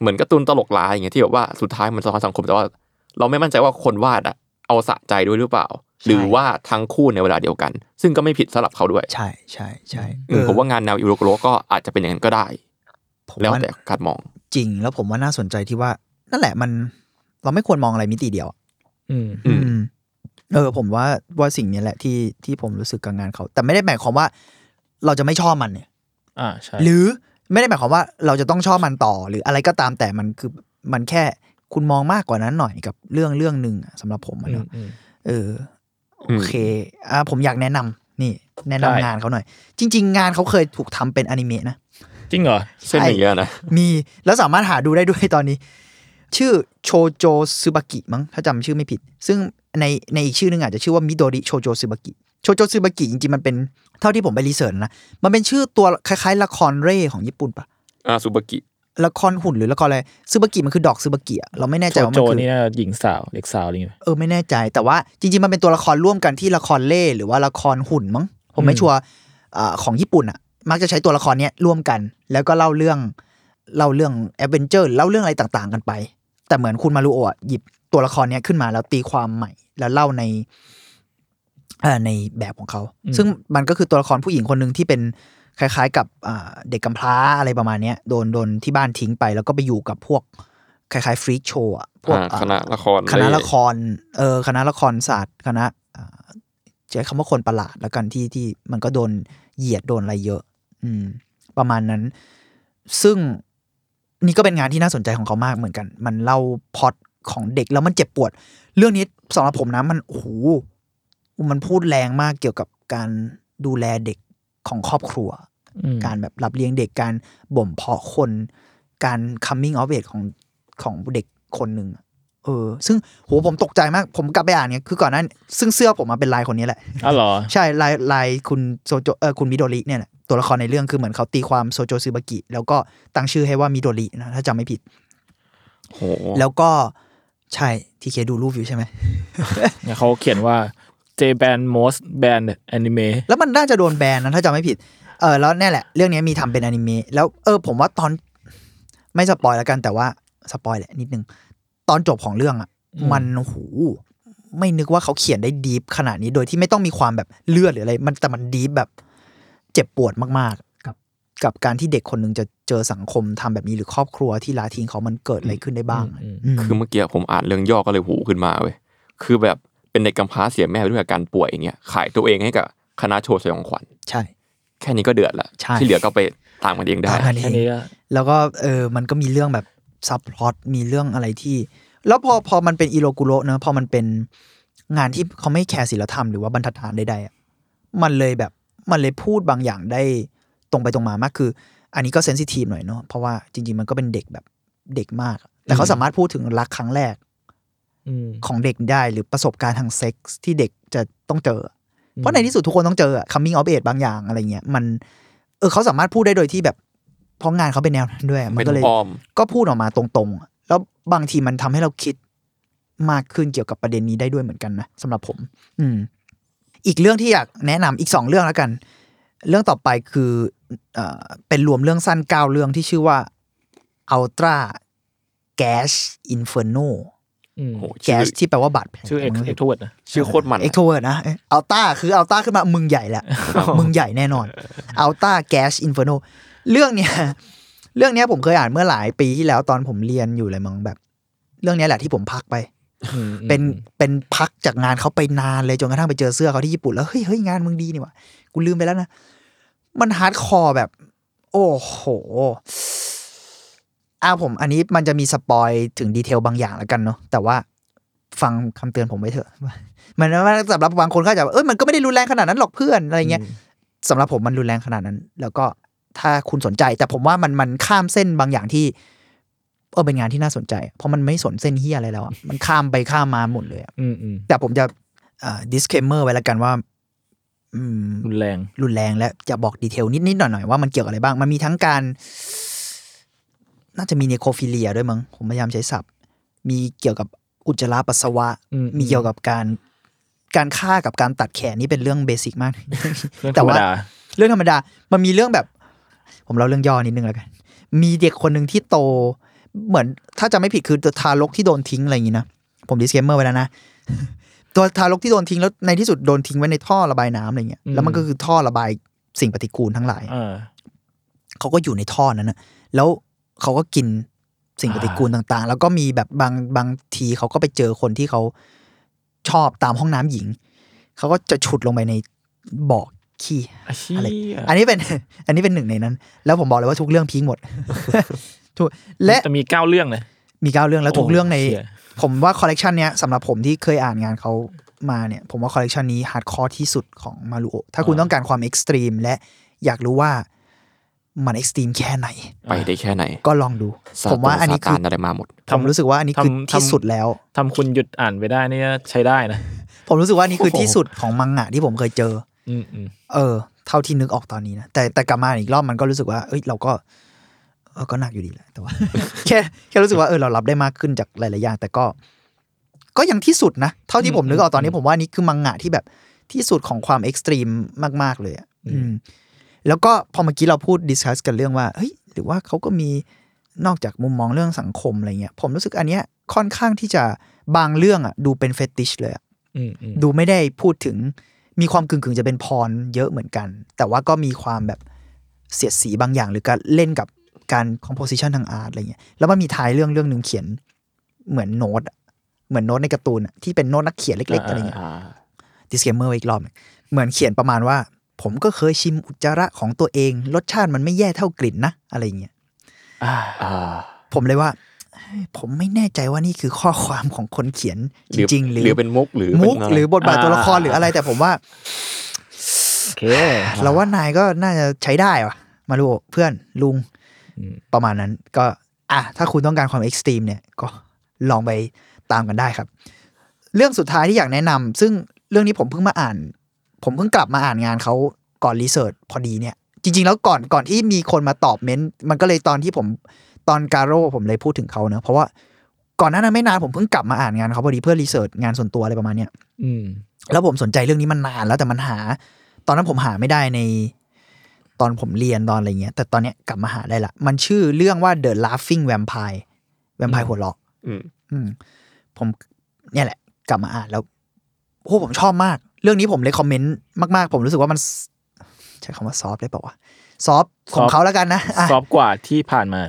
เหมือนการ์ตูนตลกร้ายอย่างเงี้ยที่แบบว่าสุดท้ายมันสะท้อนสังคมแต่ว่า เราไม่มั่นใจว่าคนวาดอะเอาสะใจด้วยหรือเปล่า หรือว่าทั้งคู่ในเวลาเดียวกัน ซึ่งก็ไม่ผิดสำหรับเขาด้วย ใช่ใช่ใช่อืมผมว่างานแนวอิโรโกโรก็อาจจะเป็นอย่างนั้นก็ได้ผมแล้วว่าแต่การมอง จริงแล้วผมว่าน่าสนใจที่ว่า นั่นแหละมัน เราไม่ควรมองอะไรมิติเดียวอะอืมอืมอืม เออผมว่าว่าสิ่งนี้แหละที่ที่ผมรู้สึกกับงานเขา แต่ไม่ได้หมายความว่า เราจะไม่ชอบมันเนี่ย อ่าใช่หรือไม่ได้หมายความว่าเราจะต้องชอบมันต่อหรืออะไรก็ตามแต่มันคือมันแค่คุณมองมากกว่านั้นหน่อยกับเรื่องเรื่องหนึ่งอะสำหรับผมอะอืเนมอะอืมเออโอเคอ่าผมอยากแนะนำนี่ แนะนำได้งานเขาหน่อย จริง ๆ งานเขาเคยถูกทำเป็นอนิเมะนะจริงเหรอเส้นอย่างเงี้ยนะมีแล้วสามารถหาดูได้ด้วยตอนนี้ ชื่อโชโจซึบากิมั้งถ้าจำชื่อไม่ผิด ซึ่ง ในในอีกชื่อหนึงอาจจะชื่อว่ามิโดริโชโจซึบากิโชโจซึบากิจริงๆมันเป็นเท่าที่ผมไปรีเสิร์ชนะ มันเป็นชื่อตัวคล้ายๆ ละครเร่ของญี่ปุ่นปะอ่าซูบากิละครหุ่นหรือละครอะไรซึบากิมันคือดอกซึบากิอะเราไม่แน่ใจโจว่าโจมันคือนี่น่าจะหญิงสาวเด็กสาวอะไรอย่างเงี้ยเออไม่แน่ใจแต่ว่าจริงๆมันเป็นตัวละครร่วมกันที่ละครเล่หรือว่าละครหุ่นมั้งผมไม่อืมชัวร์อ่าของญี่ปุ่นอะ มักจะใช้ตัวละครเนี้ยร่วมกัน แล้วก็เล่าเรื่องเล่าเรื่อง adventure เล่าเรื่องอะไรต่างๆ กันไป แต่เหมือนคุณมารุโอะหยิบตัวละครเนี้ยขึ้นมาแล้วตีความใหม่ แล้วเล่าในเอ่อในแบบของเขา ซึ่งมันก็คือตัวละครผู้หญิงคนหนึ่งที่เป็นคล้ายๆ กับอ่าเด็กกำพร้าอะไรประมาณเนี้ยโดนโดนที่บ้านทิ้งไป แล้วก็ไปอยู่กับพวกคล้ายๆ freak show อะพวกอ่าอ่าคณะละครคณะเละครเออคณะละครสัตว์ คณะอ่าใช้คำว่าคนประหลาดแล้วกันที่ที่มันก็โดนเหยียดโดนอะไรเยอะ อืม ประมาณนั้น ซึ่งนี่ก็เป็นงานที่น่าสนใจของเขามากเหมือนกัน มันเล่าพล็อต ของเด็กแล้วมันเจ็บปวด เรื่องนี้สำหรับผมนะมันโอ้โหมันพูดแรงมากเกี่ยวกับการดูแลเด็กของครอบครัวอืมการแบบรับเลี้ยงเด็กการบ่มเพาะคน การ coming of age ของของเด็กคนหนึ่งอะเออ ซึ่งโหผมตกใจมาก ผมกลับไปอ่านเนี่ยคือก่อนหนั้นซึ่งเสื้อผมมาเป็นลายคนนี้แหละอ้าวเหรอ ใช่ลายลายคุณโซโจเออคุณมิโดริเนี่ยแหละตัวละครในเรื่องคือเหมือนเขาตีความโซโจซึบากิ แล้วก็ตั้งชื่อให้ว่ามิโดรินะถ้าจำไม่ผิดโหแล้วก็ ใช่ที่เคดูรูปอยู่ใช่ไหมเนี่ยเขาเขียนว่า J Band Most Band Anime แล้วมันน่าจะโดนแบนนะถ้าจำไม่ผิด เออแล้วเนี่ยแหละ เรื่องนี้มีทำเป็นอนิเมะแล้วเออผมว่าตอนไม่ spoil แล้วกันแต่ว่า spoil แหละนิดนึง ตอนจบของเรื่องอะอืมมันโอ้โหไม่นึกว่าเขาเขียนได้ deep ขนาดนี้โดยที่ไม่ต้องมีความแบบเลือดหรืออะไร มันแต่มัน deep แบบ เจ็บปวดมากๆ กับ กับการที่เด็กคนหนึ่งจะ เจอสังคมทำแบบนี้หรือครอบครัวที่ละทิ้งเขามันเกิดอะไรขึ้นได้บ้างอืมอืมคือเมื่อกี้ผมอ่านเรื่องย่อก็เลยหูขึ้นมาเว้ยคือแบบเป็นเด็กกำพร้าเสียแม่ไปด้วยอาการป่วยอย่างเงี้ยขายตัวเองให้กับคณะโชว์สยองขวัญใช่ แค่นี้ก็เดือดละใช่ที่เหลือก็ไปตามกันเองได้ตามกันเอแค่งนี้ก็แล้วก็เออมันก็มีเรื่องแบบซับพลอตมีเรื่องอะไรที่ แล้วพอพอมันเป็นอิโรกุโระเนอะพอมันเป็นงานที่เขาไม่แคร์ศิลธรรมหรือว่าบรรทัดฐานใดๆอะมันเลยแบบมันเลยพูดบางอย่างได้ตรงไปตรงมามากคือ อันนี้ก็เซนซิทีฟหน่อยเนาะเพราะว่าจริง ๆ มันก็เป็นเด็กแบบเด็กมาก แต่เขาสามารถพูดถึงรักครั้งแรกอืมของเด็กได้หรือประสบการณ์ทางเซ็กส์ที่เด็กจะต้องเจอ เพราะในที่สุดทุกคนต้องเจออะ coming of age บางอย่างอะไรเงี้ยมัน เออเขาสามารถพูดได้โดยที่แบบเพราะงานเขาเป็นแนวนั้นด้วย มัไม่นต้ก็องเลยอ้อมก็พูดออกมาตรงๆอะแล้วบางทีมันทำให้เราคิดมากขึ้นเกี่ยวกับประเด็นนี้ได้ด้วยเหมือนกันนะสำหรับผม อืม อีกเรื่องที่อยากแนะนำอีกสองเรื่องแล้วกัน เรื่องต่อไปคือ เอ่อเป็นรวมเรื่องสั้นเก้าเรื่องที่ชื่อว่า Ultra Gas Inferno อืมโห Gash ที่แปลว่าบาดแผลชื่อ Ex Extrovert นะชื่อโคตรมัน Extrovert นะ Ultra คือ Ultra ขึ้นมามึงใหญ่แหละมึงใหญ่แน่นอน Ultra Gash Inferno เรื่องเนี้ยเรื่องเนี้ยผมเคยอ่านเมื่อหลายปีที่แล้วตอนผมเรียนอยู่เลยมั้งแบบ เรื่องเนี้ยแหละที่ผมพักไปอืมเป็นเป็นพักจากงานเขาไปนานเลยจนกระทั่งไปเจอเสื้อเขาที่ญี่ปุ่นแล้วเฮ้ยเฮ้ยงานมึงดีนี่หว่ากูลืมไปแล้วนะ มัน hardcore แบบ โอ้โหอ่าผม อันนี้มันจะมีสปอยถึงดีเทลบางอย่างแล้วกันเนาะแต่ว่าฟังคำเตือนผมไว้เถอะ มันว่าสำหรับบางคนเขาอาจจะแบบเอ้ยมันก็ไม่ได้รุนแรงขนาดนั้นหรอกเพื่อนอะไรเงี้ยสำหรับผมมันรุนแรงขนาดนั้น แล้วก็ถ้าคุณสนใจ แต่ผมว่ามันมันข้ามเส้นบางอย่างที่เออเป็นงานที่น่าสนใจ เพราะมันไม่สนเส้นเฮียอะไรแล้วอะมันข้ามไปข้ามมาหมดเลยอะอืมอืมแต่ผมจะเอ่อ disclaimer ไว้แล้วกันว่าอืม รุนแรง รุนแรงและจะบอก detail นิดๆหน่อยๆว่ามันเกี่ยวกับอะไรบ้าง มันมีทั้งการ น่าจะมี necrophilia ด้วยมั้งผมพยายามใช้ศัพท์ มีเกี่ยวกับอุจจาระปัสสาวะอืมมีเกี่ยวกับการการฆ่ากับการตัดแขนนี่เป็นเรื่อง basic มากเรื่องธแต่รรมว่าดาเรื่องธรรมดา มันมีเรื่องแบบ ผมเล่าเรื่องย่อนิดนึงแล้วกัน มีเด็กคนหนึ่งที่โต เหมือนถ้าจะไม่ผิดคือตัวทารกที่โดนทิ้งอะไรอย่างนี้นะ ผม disclaimer ไว้แล้วนะ ตัวทารกที่โดนทิ้งแล้วในที่สุดโดนทิ้งไว้ในท่อระบายน้ำอะไรเงี้ยอืมแล้วมันก็คือท่อระบายสิ่งปฏิกูลทั้งหลายเออเขาก็อยู่ในท่อนั้นนะแล้วเขาก็กินสิ่งปฏิกูลต่างๆ แล้วก็มีแบบบางบางทีเขาก็ไปเจอคนที่เขาชอบตามห้องน้ำหญิง เขาก็จะฉุดลงไปในบ่อขี้อะเชี่ยอะไรอันนี้เป็น อันนี้เป็นหนึ่งในนั้น แล้วผมบอกเลยว่าทุกเรื่องพีคหมดทุกและแต่มีเก้าเรื่องเลยมีเก้าเรื่องแล้วทุกโอ้เรื่องในเชี่ย ผมว่าคอลเลกชันเนี้ยสำหรับผมที่เคยอ่านงานเขามาเนี่ย ผมว่าคอลเลกชันนี้ hardcore ที่สุดของมารุโอถ้าคุณต้องการความ extreme และอยากรู้ว่ามัน extreme แค่ไหน ไปได้แค่ไหน ก็ลองดูซาผมว่าอันนี้ซคือตอะไรมาหมดผมรู้สึกว่าอันนี้คือทำที่ทำสุดแล้วทำคุณหยุดอ่านไปได้นี่ใช้ได้นะ ผมรู้สึกว่าอันนี้คือโอ้โหที่สุดของมังงะที่ผมเคยเจอ อืมอืมเออ เท่าที่นึกออกตอนนี้นะแต่แต่กลับมาอีกรอบมันก็รู้สึกว่า เอ้ยเราก็เออ ก็หนักอยู่ดีแหละแต่ว่าแค่แค่รู้สึกว่าเออเรารับได้มากขึ้นจากหลายๆอย่าง แต่ก็ ก็ยังที่สุดนะ เท่าที่ผมนึกออกตอนนี้ผมว่านี่คือมังงะที่แบบที่สุดของความ extreme มาก ๆ เลยอะอืม แล้วก็พอเมื่อกี้เราพูด discuss กันเรื่องว่าเฮ้ยหรือว่าเขาก็มีนอกจากมุมมองเรื่องสังคมอะไรเงี้ย ผมรู้สึกอันเนี้ยค่อนข้างที่จะบางเรื่องอะ ดูเป็น fetish เลยอะอืมอืมดูไม่ได้พูดถึงมีความกึ่งๆ จะเป็น porn เยอะเหมือนกัน แต่ว่าก็มีความแบบเสียดสีบางอย่างหรือการเล่นกับ การ composition ทาง art อะไรเงี้ยแล้วมันมีท้ายเรื่องเรื่องหนึ่งเขียนเหมือนโน้ตอะเหมือนโน้ตในการ์ตูนอะที่เป็นโน้ตนักเขียนเล็กๆอะไรเงี้ยอ่า disclaimer อีกรอบหนึ่งเหมือนเขียนประมาณว่า ผมก็เคยชิมอุจจาระของตัวเอง รสชาติมันไม่แย่เท่ากลิ่นนะ อะไรเงี้ยอ่าอ่าผมเลยว่าเฮ้ยผมไม่แน่ใจว่านี่คือข้อความของคนเขียนจริง ๆ หรือหรือเป็นมุกหรือมุกเป็นะไหรือบทบาทตัวละครหรืออะไรแต่ผมว่าโอเคเราว่านายก็น่าจะใช้ได้วะมาดูเพื่อนลุงอืม ประมาณนั้นก็อะถ้าคุณต้องการความ extreme เนี่ยก็ลองไปตามกันได้ครับ เรื่องสุดท้ายที่อยากแนะนำซึ่งเรื่องนี้ผมเพิ่งมาอ่าน ผมเพิ่งกลับมาอ่านงานเขาก่อน research พอดีเนี่ย จริง ๆ แล้วก่อนก่อนที่มีคนมาตอบเม้นต์มันก็เลยตอนที่ผมตอนกาโร่ผมเลยพูดถึงเขาเนอะเพราะว่าก่อนหน้านั้นไม่นานผมเพิ่งกลับมาอ่านงานเขาพอดีเพื่อรีเสิร์ชงานส่วนตัวอะไรประมาณเนี้ยอืมแล้วผมสนใจเรื่องนี้มันนานแล้วแต่มันหา ตอนนั้นผมหาไม่ได้ใน ตอนผมเรียนตอนอะไรเงี้ยแต่ตอนเนี้ยกลับมาหาได้ละ มันชื่อเรื่องว่า The Laughing Vampire แวมไพร์หัวเราะอืมอืมผมเนี่ยแหละ กลับมาอ่านแล้วโอ้ผมชอบมาก เรื่องนี้ผมเลยคอมเมนต์มากๆ ผมรู้สึกว่ามัน ใช้คำว่าซอฟได้เปล่าวะซอฟของเขาแล้วกันนะอะซอฟต์กว่าที่ผ่านมา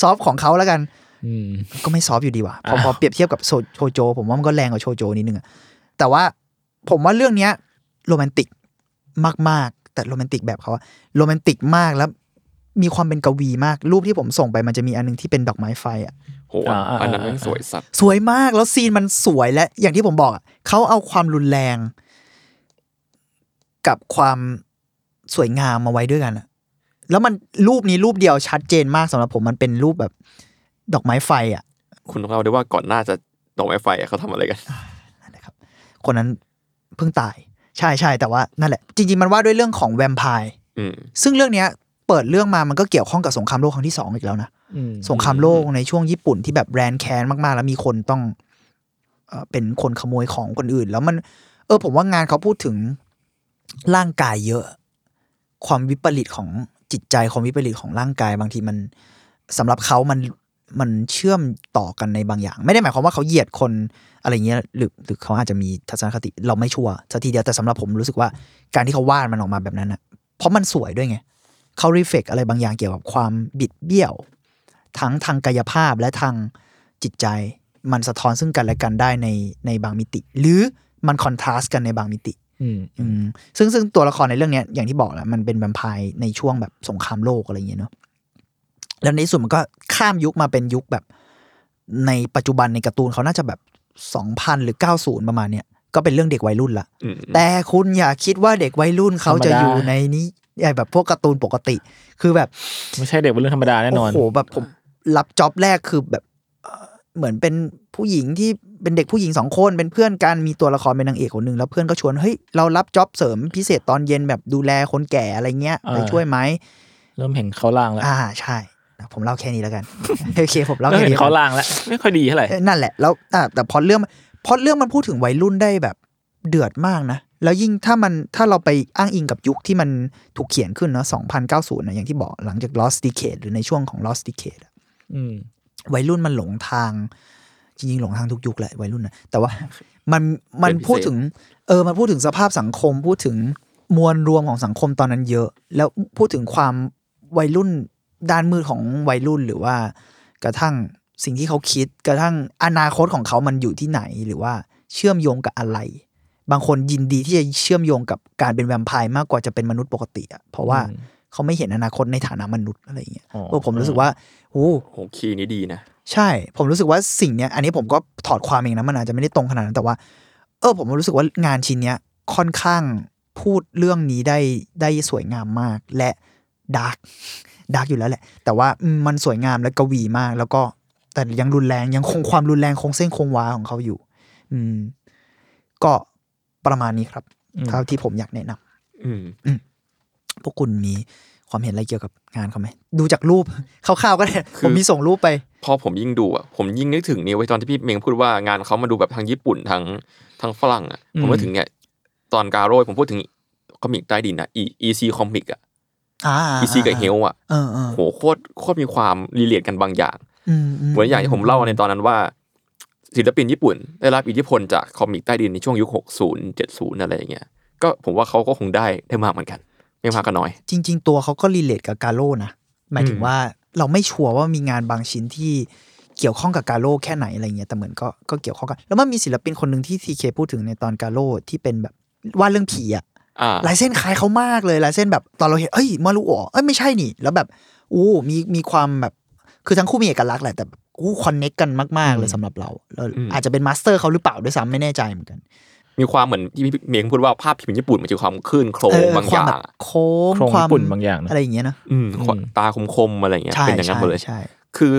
ซอฟของเขาแล้วกันอืมก็ไม่ซอฟต์อยู่ดีว่ะพออ้าวพอเปรียบเทียบกับโซโชโจ ผมว่ามันก็แรงกว่าโชโจนิดนึงอะแต่ว่าผมว่าเรื่องเนี้ย โรแมนติกมากๆ แต่โรแมนติกแบบเขาอะโรแมนติกมากแล้วมีความเป็นกวีมาก รูปที่ผมส่งไปมันจะมีอันนึงที่เป็นดอกไม้ไฟอะโหอ่าอ่าอันนั้นแม่งอ่าสวยสัตว์สวยมากแล้วซีนมันสวยและ อย่างที่ผมบอกอะเขาเอาความรุนแรง กับความสวยงามมาไว้ด้วยกันอะแล้วมันรูปนี้รูปเดียวชัดเจนมากสำหรับผมมันเป็นรูปแบบ ดอกไม้ไฟอะคุณต้องเล่าด้วยว่าก่อนหน้าจะดอกไม้ไฟอะเขาทำอะไรกันนะครับ คนนั้นเพิ่งตาย ใช่ใช่แต่ว่านั่นแหละ จริง ๆ มันว่าด้วยเรื่องของแวมไพร์อืมซึ่งเรื่องเนี้ยเปิดเรื่องมามันก็เกี่ยวข้องกับสงครามโลกครั้งที่สองอีกแล้วนะอืมสงครามโลกในช่วงญี่ปุ่นที่แบบแรนแคนมากๆ แล้วมีคนต้องเอ่อเป็นคนขโมยของคนอื่น แล้วมัน เออ ผมว่างานเขาพูดถึงร่างกายเยอะ ความวิปริตของจิตใจความวิปริตของร่างกายบางทีมันสำหรับเขามัน มันเชื่อมต่อกันในบางอย่าง ไม่ได้หมายความว่าเขาเหยียดคนอะไรเงี้ยหรือหรือเขาอาจจะมีทัศนคติเราไม่ชัวร์สักทีเดียวแต่สำหรับผมรู้สึกว่าการที่เขาวาดมันออกมาแบบนั้นนะเพราะมันสวยด้วยไงเขารีเฟกอะไรบางอย่างเกี่ยวกับความบิดเบี้ยว ทั้งทางกายภาพและทางจิตใจ มันสะท้อนซึ่งกันและกันได้ในในบางมิติ หรือมันคอนทราสต์กันในบางมิติอืมอืมซึ่งซึ่งตัวละครในเรื่องเนี้ยอย่างที่บอกแหละมันเป็นแวมไพร์ในช่วงแบบสงครามโลกอะไรอย่างเงี้ยเนาะ แล้วในที่สุดมันก็ข้ามยุคมาเป็นยุคแบบ ในปัจจุบันในการ์ตูนเขาน่าจะแบบสองพันหรือเก้าศูนย์ประมาณเนี้ยก็เป็นเรื่องเด็กวัยรุ่นละอืมแต่คุณอย่าคิดว่าเด็กวัยรุ่นเขาจะอยู่ในนี้ไอ้แบบพวกการ์ตูนปกติ คือแบบ ไม่ใช่เด็กเป็นเรื่องธรรมดาแน่นอนโอ้โหแบบผมรับจ็อบแรกคือแบบเอ่อเหมือนเป็นผู้หญิงที่เป็นเด็กผู้หญิงสองคนเป็นเพื่อนกันมีตัวละครเป็นนางเอกคนหนึ่งแล้วเพื่อนก็ชวนเฮ้ยเรารับจ็อบเสริมพิเศษตอนเย็นแบบดูแลคนแก่อะไรเงี้ยอ่าไปช่วยไหมเริ่มเห็นเขาล่างแล้วอ่าใช่ ผมเล่าแค่นี้แล้วกันโอเคผมเล่าเริ่มแค่เห็นนี้เขาแล้วกันล่างแล้วไม่ค่อยดีเท่าไหร่เอ้ยนั่นแหละแล้วอะแต่พอเรื่องพอเรื่องมันพูดถึงวัยรุ่นได้แบบเดือดมากนะ แล้วยิ่งถ้ามันถ้าเราไปอ้างอิงกับยุคที่มันถูกเขียนขึ้นเนาะ2090นะอย่างที่บอกหลังจาก Lost Decade หรือในช่วงของ Lost Decade อะอืมวัยรุ่นมันหลงทาง จริงๆ หลงทางทุกยุคแหละวัยรุ่นนะแต่ว่ามันมันพูดถึง เออมันพูดถึงสภาพสังคม พูดถึงมวลรวมของสังคมตอนนั้นเยอะ แล้วพูดถึงความวัยรุ่น ด้านมืดของวัยรุ่นหรือว่ากระทั่งสิ่งที่เขาคิดกระทั่งอนาคตของเขามันอยู่ที่ไหนหรือว่าเชื่อมโยงกับอะไร บางคนยินดีที่จะเชื่อมโยงกับการเป็นแวมไพร์มากกว่าจะเป็นมนุษย์ปกติอะเพราะว่าอืมเขาไม่เห็นอนาคตในฐานะมนุษย์อะไรอย่างเงี้ยอ๋อเออผมรู้สึกว่าโอ้โอเคย์นี้ดีนะใช่ ผมรู้สึกว่าสิ่งเนี้ย อันนี้ผมก็ถอดความเองนะมันอาจจะไม่ได้ตรงขนาดนั้นแต่ว่า เออ ผมรู้สึกว่างานชิ้นเนี้ยค่อนข้างพูดเรื่องนี้ได้ได้สวยงามมากและดาร์ก ดาร์กอยู่แล้วแหละ แต่ว่าอืมมันสวยงามและกวีมาก แล้วก็แต่ยังรุนแรงยังคงความรุนแรงคงเส้นคงวาของเขาอยู่ อืม ก็ประมาณนี้ครับอืมเท่าที่ผมอยากแนะนำอืมพวกคุณมีความเห็นอะไรเกี่ยวกับงานเขาไหมดูจากรูปคร่าวๆก็ได้คือผมมีส่งรูปไป พอผมยิ่งดูอะผมยิ่งนึกถึงนี่ไว้ยตอนที่พี่เมงพูดว่างานเขามาดูแบบทางญี่ปุ่นทางทางฝรั่งอะอืมผมก็ถึงเนี่ยตอนการโรยผมพูดถึงcomic ใต้ดินอะ E E C comic อะ อ่า E C กับเฮลอะเออเออโหโคตรโคตรมีความ relate กันบางอย่างอืมเหมือนอย่างที่ผมเล่าในตอนนั้นว่า ศิลปินญี่ปุ่น ได้รับอิทธิพลจาก comic ใต้ดินในช่วงยุค 60 70 อะไรอย่างเงี้ยก็ผมว่าเขาก็คงได้ได้มากเหมือนกัน ไม่มากก็น้อย จริง ๆ ตัวเขาก็ relate กับกาโร่นะหมายถึงอืมว่าเราไม่ชัวร์ว่ามีงานบางชิ้นที่เกี่ยวข้องกับกาโร่แค่ไหนอะไรเงี้ยแต่เหมือนก็ก็เกี่ยวข้องกัน แล้วมันมีศิลปินคนหนึ่งที่ทีเคพูดถึงในตอนกาโร่ที่เป็นแบบวาดเรื่องผีอะอ่า ลายเส้นคล้ายเขามากเลยลายเส้นแบบตอนเราเห็นเอ้ยมารุโอะเอ้ยไม่ใช่นี่ แล้วแบบอู้มีมีความแบบคือทั้งคู่มีเอกลักษณ์แหละแต่อู้ connect กันมาก ๆ เลยสำหรับเราแล้วอืมอาจจะเป็น master เขาหรือเปล่าด้วยซ้ำไม่แน่ใจเหมือนกัน มีความเหมือนที่พี่เมงพูดว่าภาพพิมพ์ญี่ปุ่นมันจะความคลื่นโครงเออบางคอวามย่าแบงบโค้งโครงความญี่ปุ่นบางอย่างนะอะไรอย่างเงี้ยนะอืมอืมตาคมๆอะไรอย่างเงี้ยใช่เป็นอย่างนั้นหมดเลยใช่คือ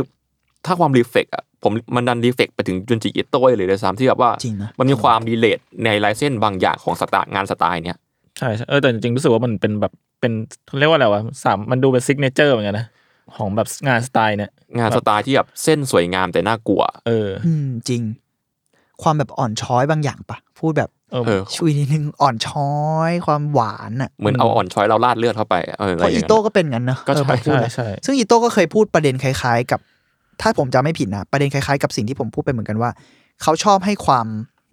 ถ้าความ reflect อะผมมันดัน reflect ไปถึงจุนจิอิโต้เลยด้วยซ้ำที่แบบว่าจริงนะมันมีความ relateในลายเส้นบางอย่างของสไตล์งานสไตล์เนี้ย ใช่ใช่เออแต่จริงๆรู้สึกว่ามันเป็นแบบเป็นเรียกว่าอะไรวะสามมันดูเป็น signature เหมือนกันนะของแบบงานสไตล์เนี่ยงานสไตล์ที่แบบเส้นสวยงามแต่น่ากลัว เอออืมจริง ความแบบอ่อนช้อยบางอย่างปะพูดแบบเออเออชุยนิดนึงอ่อนช้อยความหวานอะเหมือนเอาอ่อนช้อยเราราดเลือดเข้าไปเอออะเพไรอราะย่างอีเงี้ยโต้ก็เป็นงั้นเนอะก็ใช่เออพอพูดใช่นะใช่ซึ่งอิโต้ก็เคยพูดประเด็นคล้าย ๆ กับ ถ้าผมจำไม่ผิดนะประเด็นคล้ายๆ กับสิ่งที่ผมพูดไปเหมือนกันว่า เขาชอบให้ความ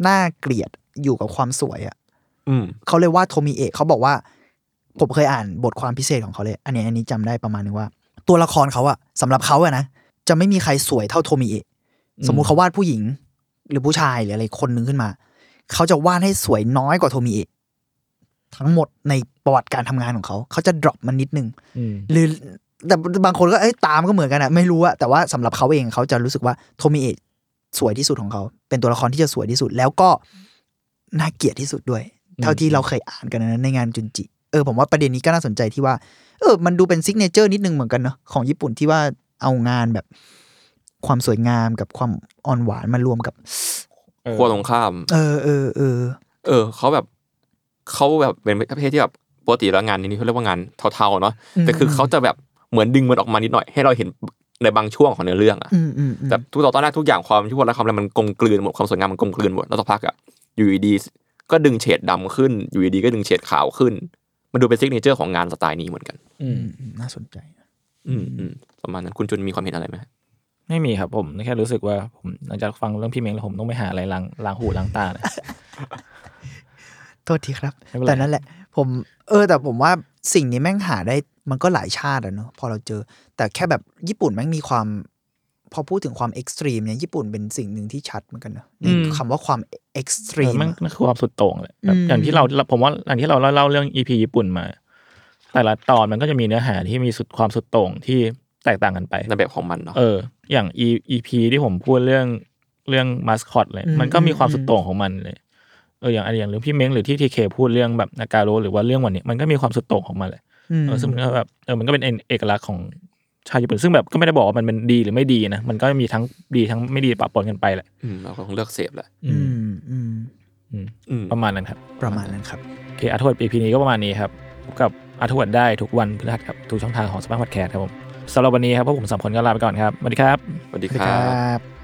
น่าเกลียดอยู่กับความสวยอะ อืมเขาเลยว่าโทมิเอะเขาบอกว่า ผมเคยอ่านบทความพิเศษของเขาเลย อันนี้อันนี้จำได้ประมาณนึงว่า ตัวละครเขาอะสำหรับเขาอะนะจะไม่มีใครสวยเท่าโทมิเอะสมมุติเขาวาดผู้หญิง หรือผู้ชายหรืออะไรคนหนึ่งขึ้นมา เขาจะวาดให้สวยน้อยกว่าโทมิเอะทั้งหมดในประวัติการทำงานของเขา เขาจะ drop มันนิดนึงอืมหรือแต่บางคนก็เอ้ยตามก็เหมือนกันอะไม่รู้อะแต่ว่าสำหรับเขาเองเขาจะรู้สึกว่าโทมิเอะสวยที่สุดของเขา เป็นตัวละครที่จะสวยที่สุด แล้วก็น่าเกลียดที่สุดด้วย เท่าที่เราเคยอ่านกันนะในงานจุนจิ เออผมว่าประเด็นนี้ก็น่าสนใจที่ว่า เออ มันดูเป็นซิกเนเจอร์นิดนึงเหมือนกันเนาะของญี่ปุ่นที่ว่าเอางานแบบความสวยงามกับความอ่อนหวานมารวมกับเออขั้วตรงข้าม เออเออเออเออเขาแบบเขาแบบเป็นประเภทที่แบบปกติแล้วงานนี้เขาเรียกว่างานเทาๆเนาะแต่คือเขาจะแบบเหมือนดึงมันออกมานิดหน่อย ให้เราเห็นในบางช่วงของเนื้อเรื่องอะอืมอืมอืมแบบทุกตอนแรกทุกอย่างความที่พูดและความอะไรมันกลมกลืนหมดความสวยงามมันกลมกลืนหมดแล้วสักพักอะอยู่ดีๆ ก็ดึงเฉดดำขึ้น อยู่ดีๆก็ดึงเฉดขาวขึ้น มันดูเป็น signature ของงานสไตล์นี้เหมือนกันอืมอืมน่าสนใจ อืมอืมประมาณนั้นคุณจุนมีความเห็นอะไรไหมไม่มีครับผมแค่รู้สึกว่าผมหลังจากฟังเรื่องพี่เมงแล้วผมต้องไปหาอะไรล้างล้างหูล้างตานะโทษทีครับไม่เป็นไรแต่นั่นแหละ ผมเออ แต่ผมว่าสิ่งนี้แม่งหาได้มันก็หลายชาติอะเนอะพอเราเจอ แต่แค่แบบญี่ปุ่นแม่งมีความ พอพูดถึงความ extreme เนี่ยญี่ปุ่นเป็นสิ่งหนึ่งที่ชัดเหมือนกันเนอะในคำว่าความ extreme เออมันมันคือความสุดโต่งเลยแบบอืมอย่างที่เราผมว่าอย่างที่เราเล่าเล่าเรื่อง EP ญี่ปุ่นมา แต่ละตอนมันก็จะมีเนื้อหาที่มีสุดความสุดโต่งที่แตกต่างกันไปในแบบของมันเนาะเออ อย่าง E EP ที่ผมพูดเรื่องเรื่องมาสคอตเลยมันก็มีความสุดโต่งของมันเลยเอออย่างอะไรอย่างหรือพี่เม้งหรือที่ทีเคพูดเรื่องแบบนาการโรหรือว่าเรื่องวันนี้มันก็มีความสุดโต่งของมันเลยมเออซึ่งมันก็แบบเออมันก็เป็นเอกลักษณ์ของ ชาติญี่ปุ่นซึ่งแบบก็ไม่ได้บอกว่ามันเป็นดีหรือไม่ดีนะมันก็มีทั้งดีทั้งไม่ดีปะปนกันไปแหละอืมเราก็ต้องเลือกเสพแหละอือืมมอืมอืมอืมประมาณนั้นครับ ประมาณนั้นครับโอเคอาร์ทวด EP นี้ก็ประมาณนี้ครับพบกับอาร์ทวดได้ทุกวันพฤหัสครับทุกช่องทางของ Spark Podcast ครับผมสำหรับวันนี้ครับพวกผมสามคนก็ลาไปก่อนครับสวัสดีครับสวัสดีสวัสดีคครัรับบ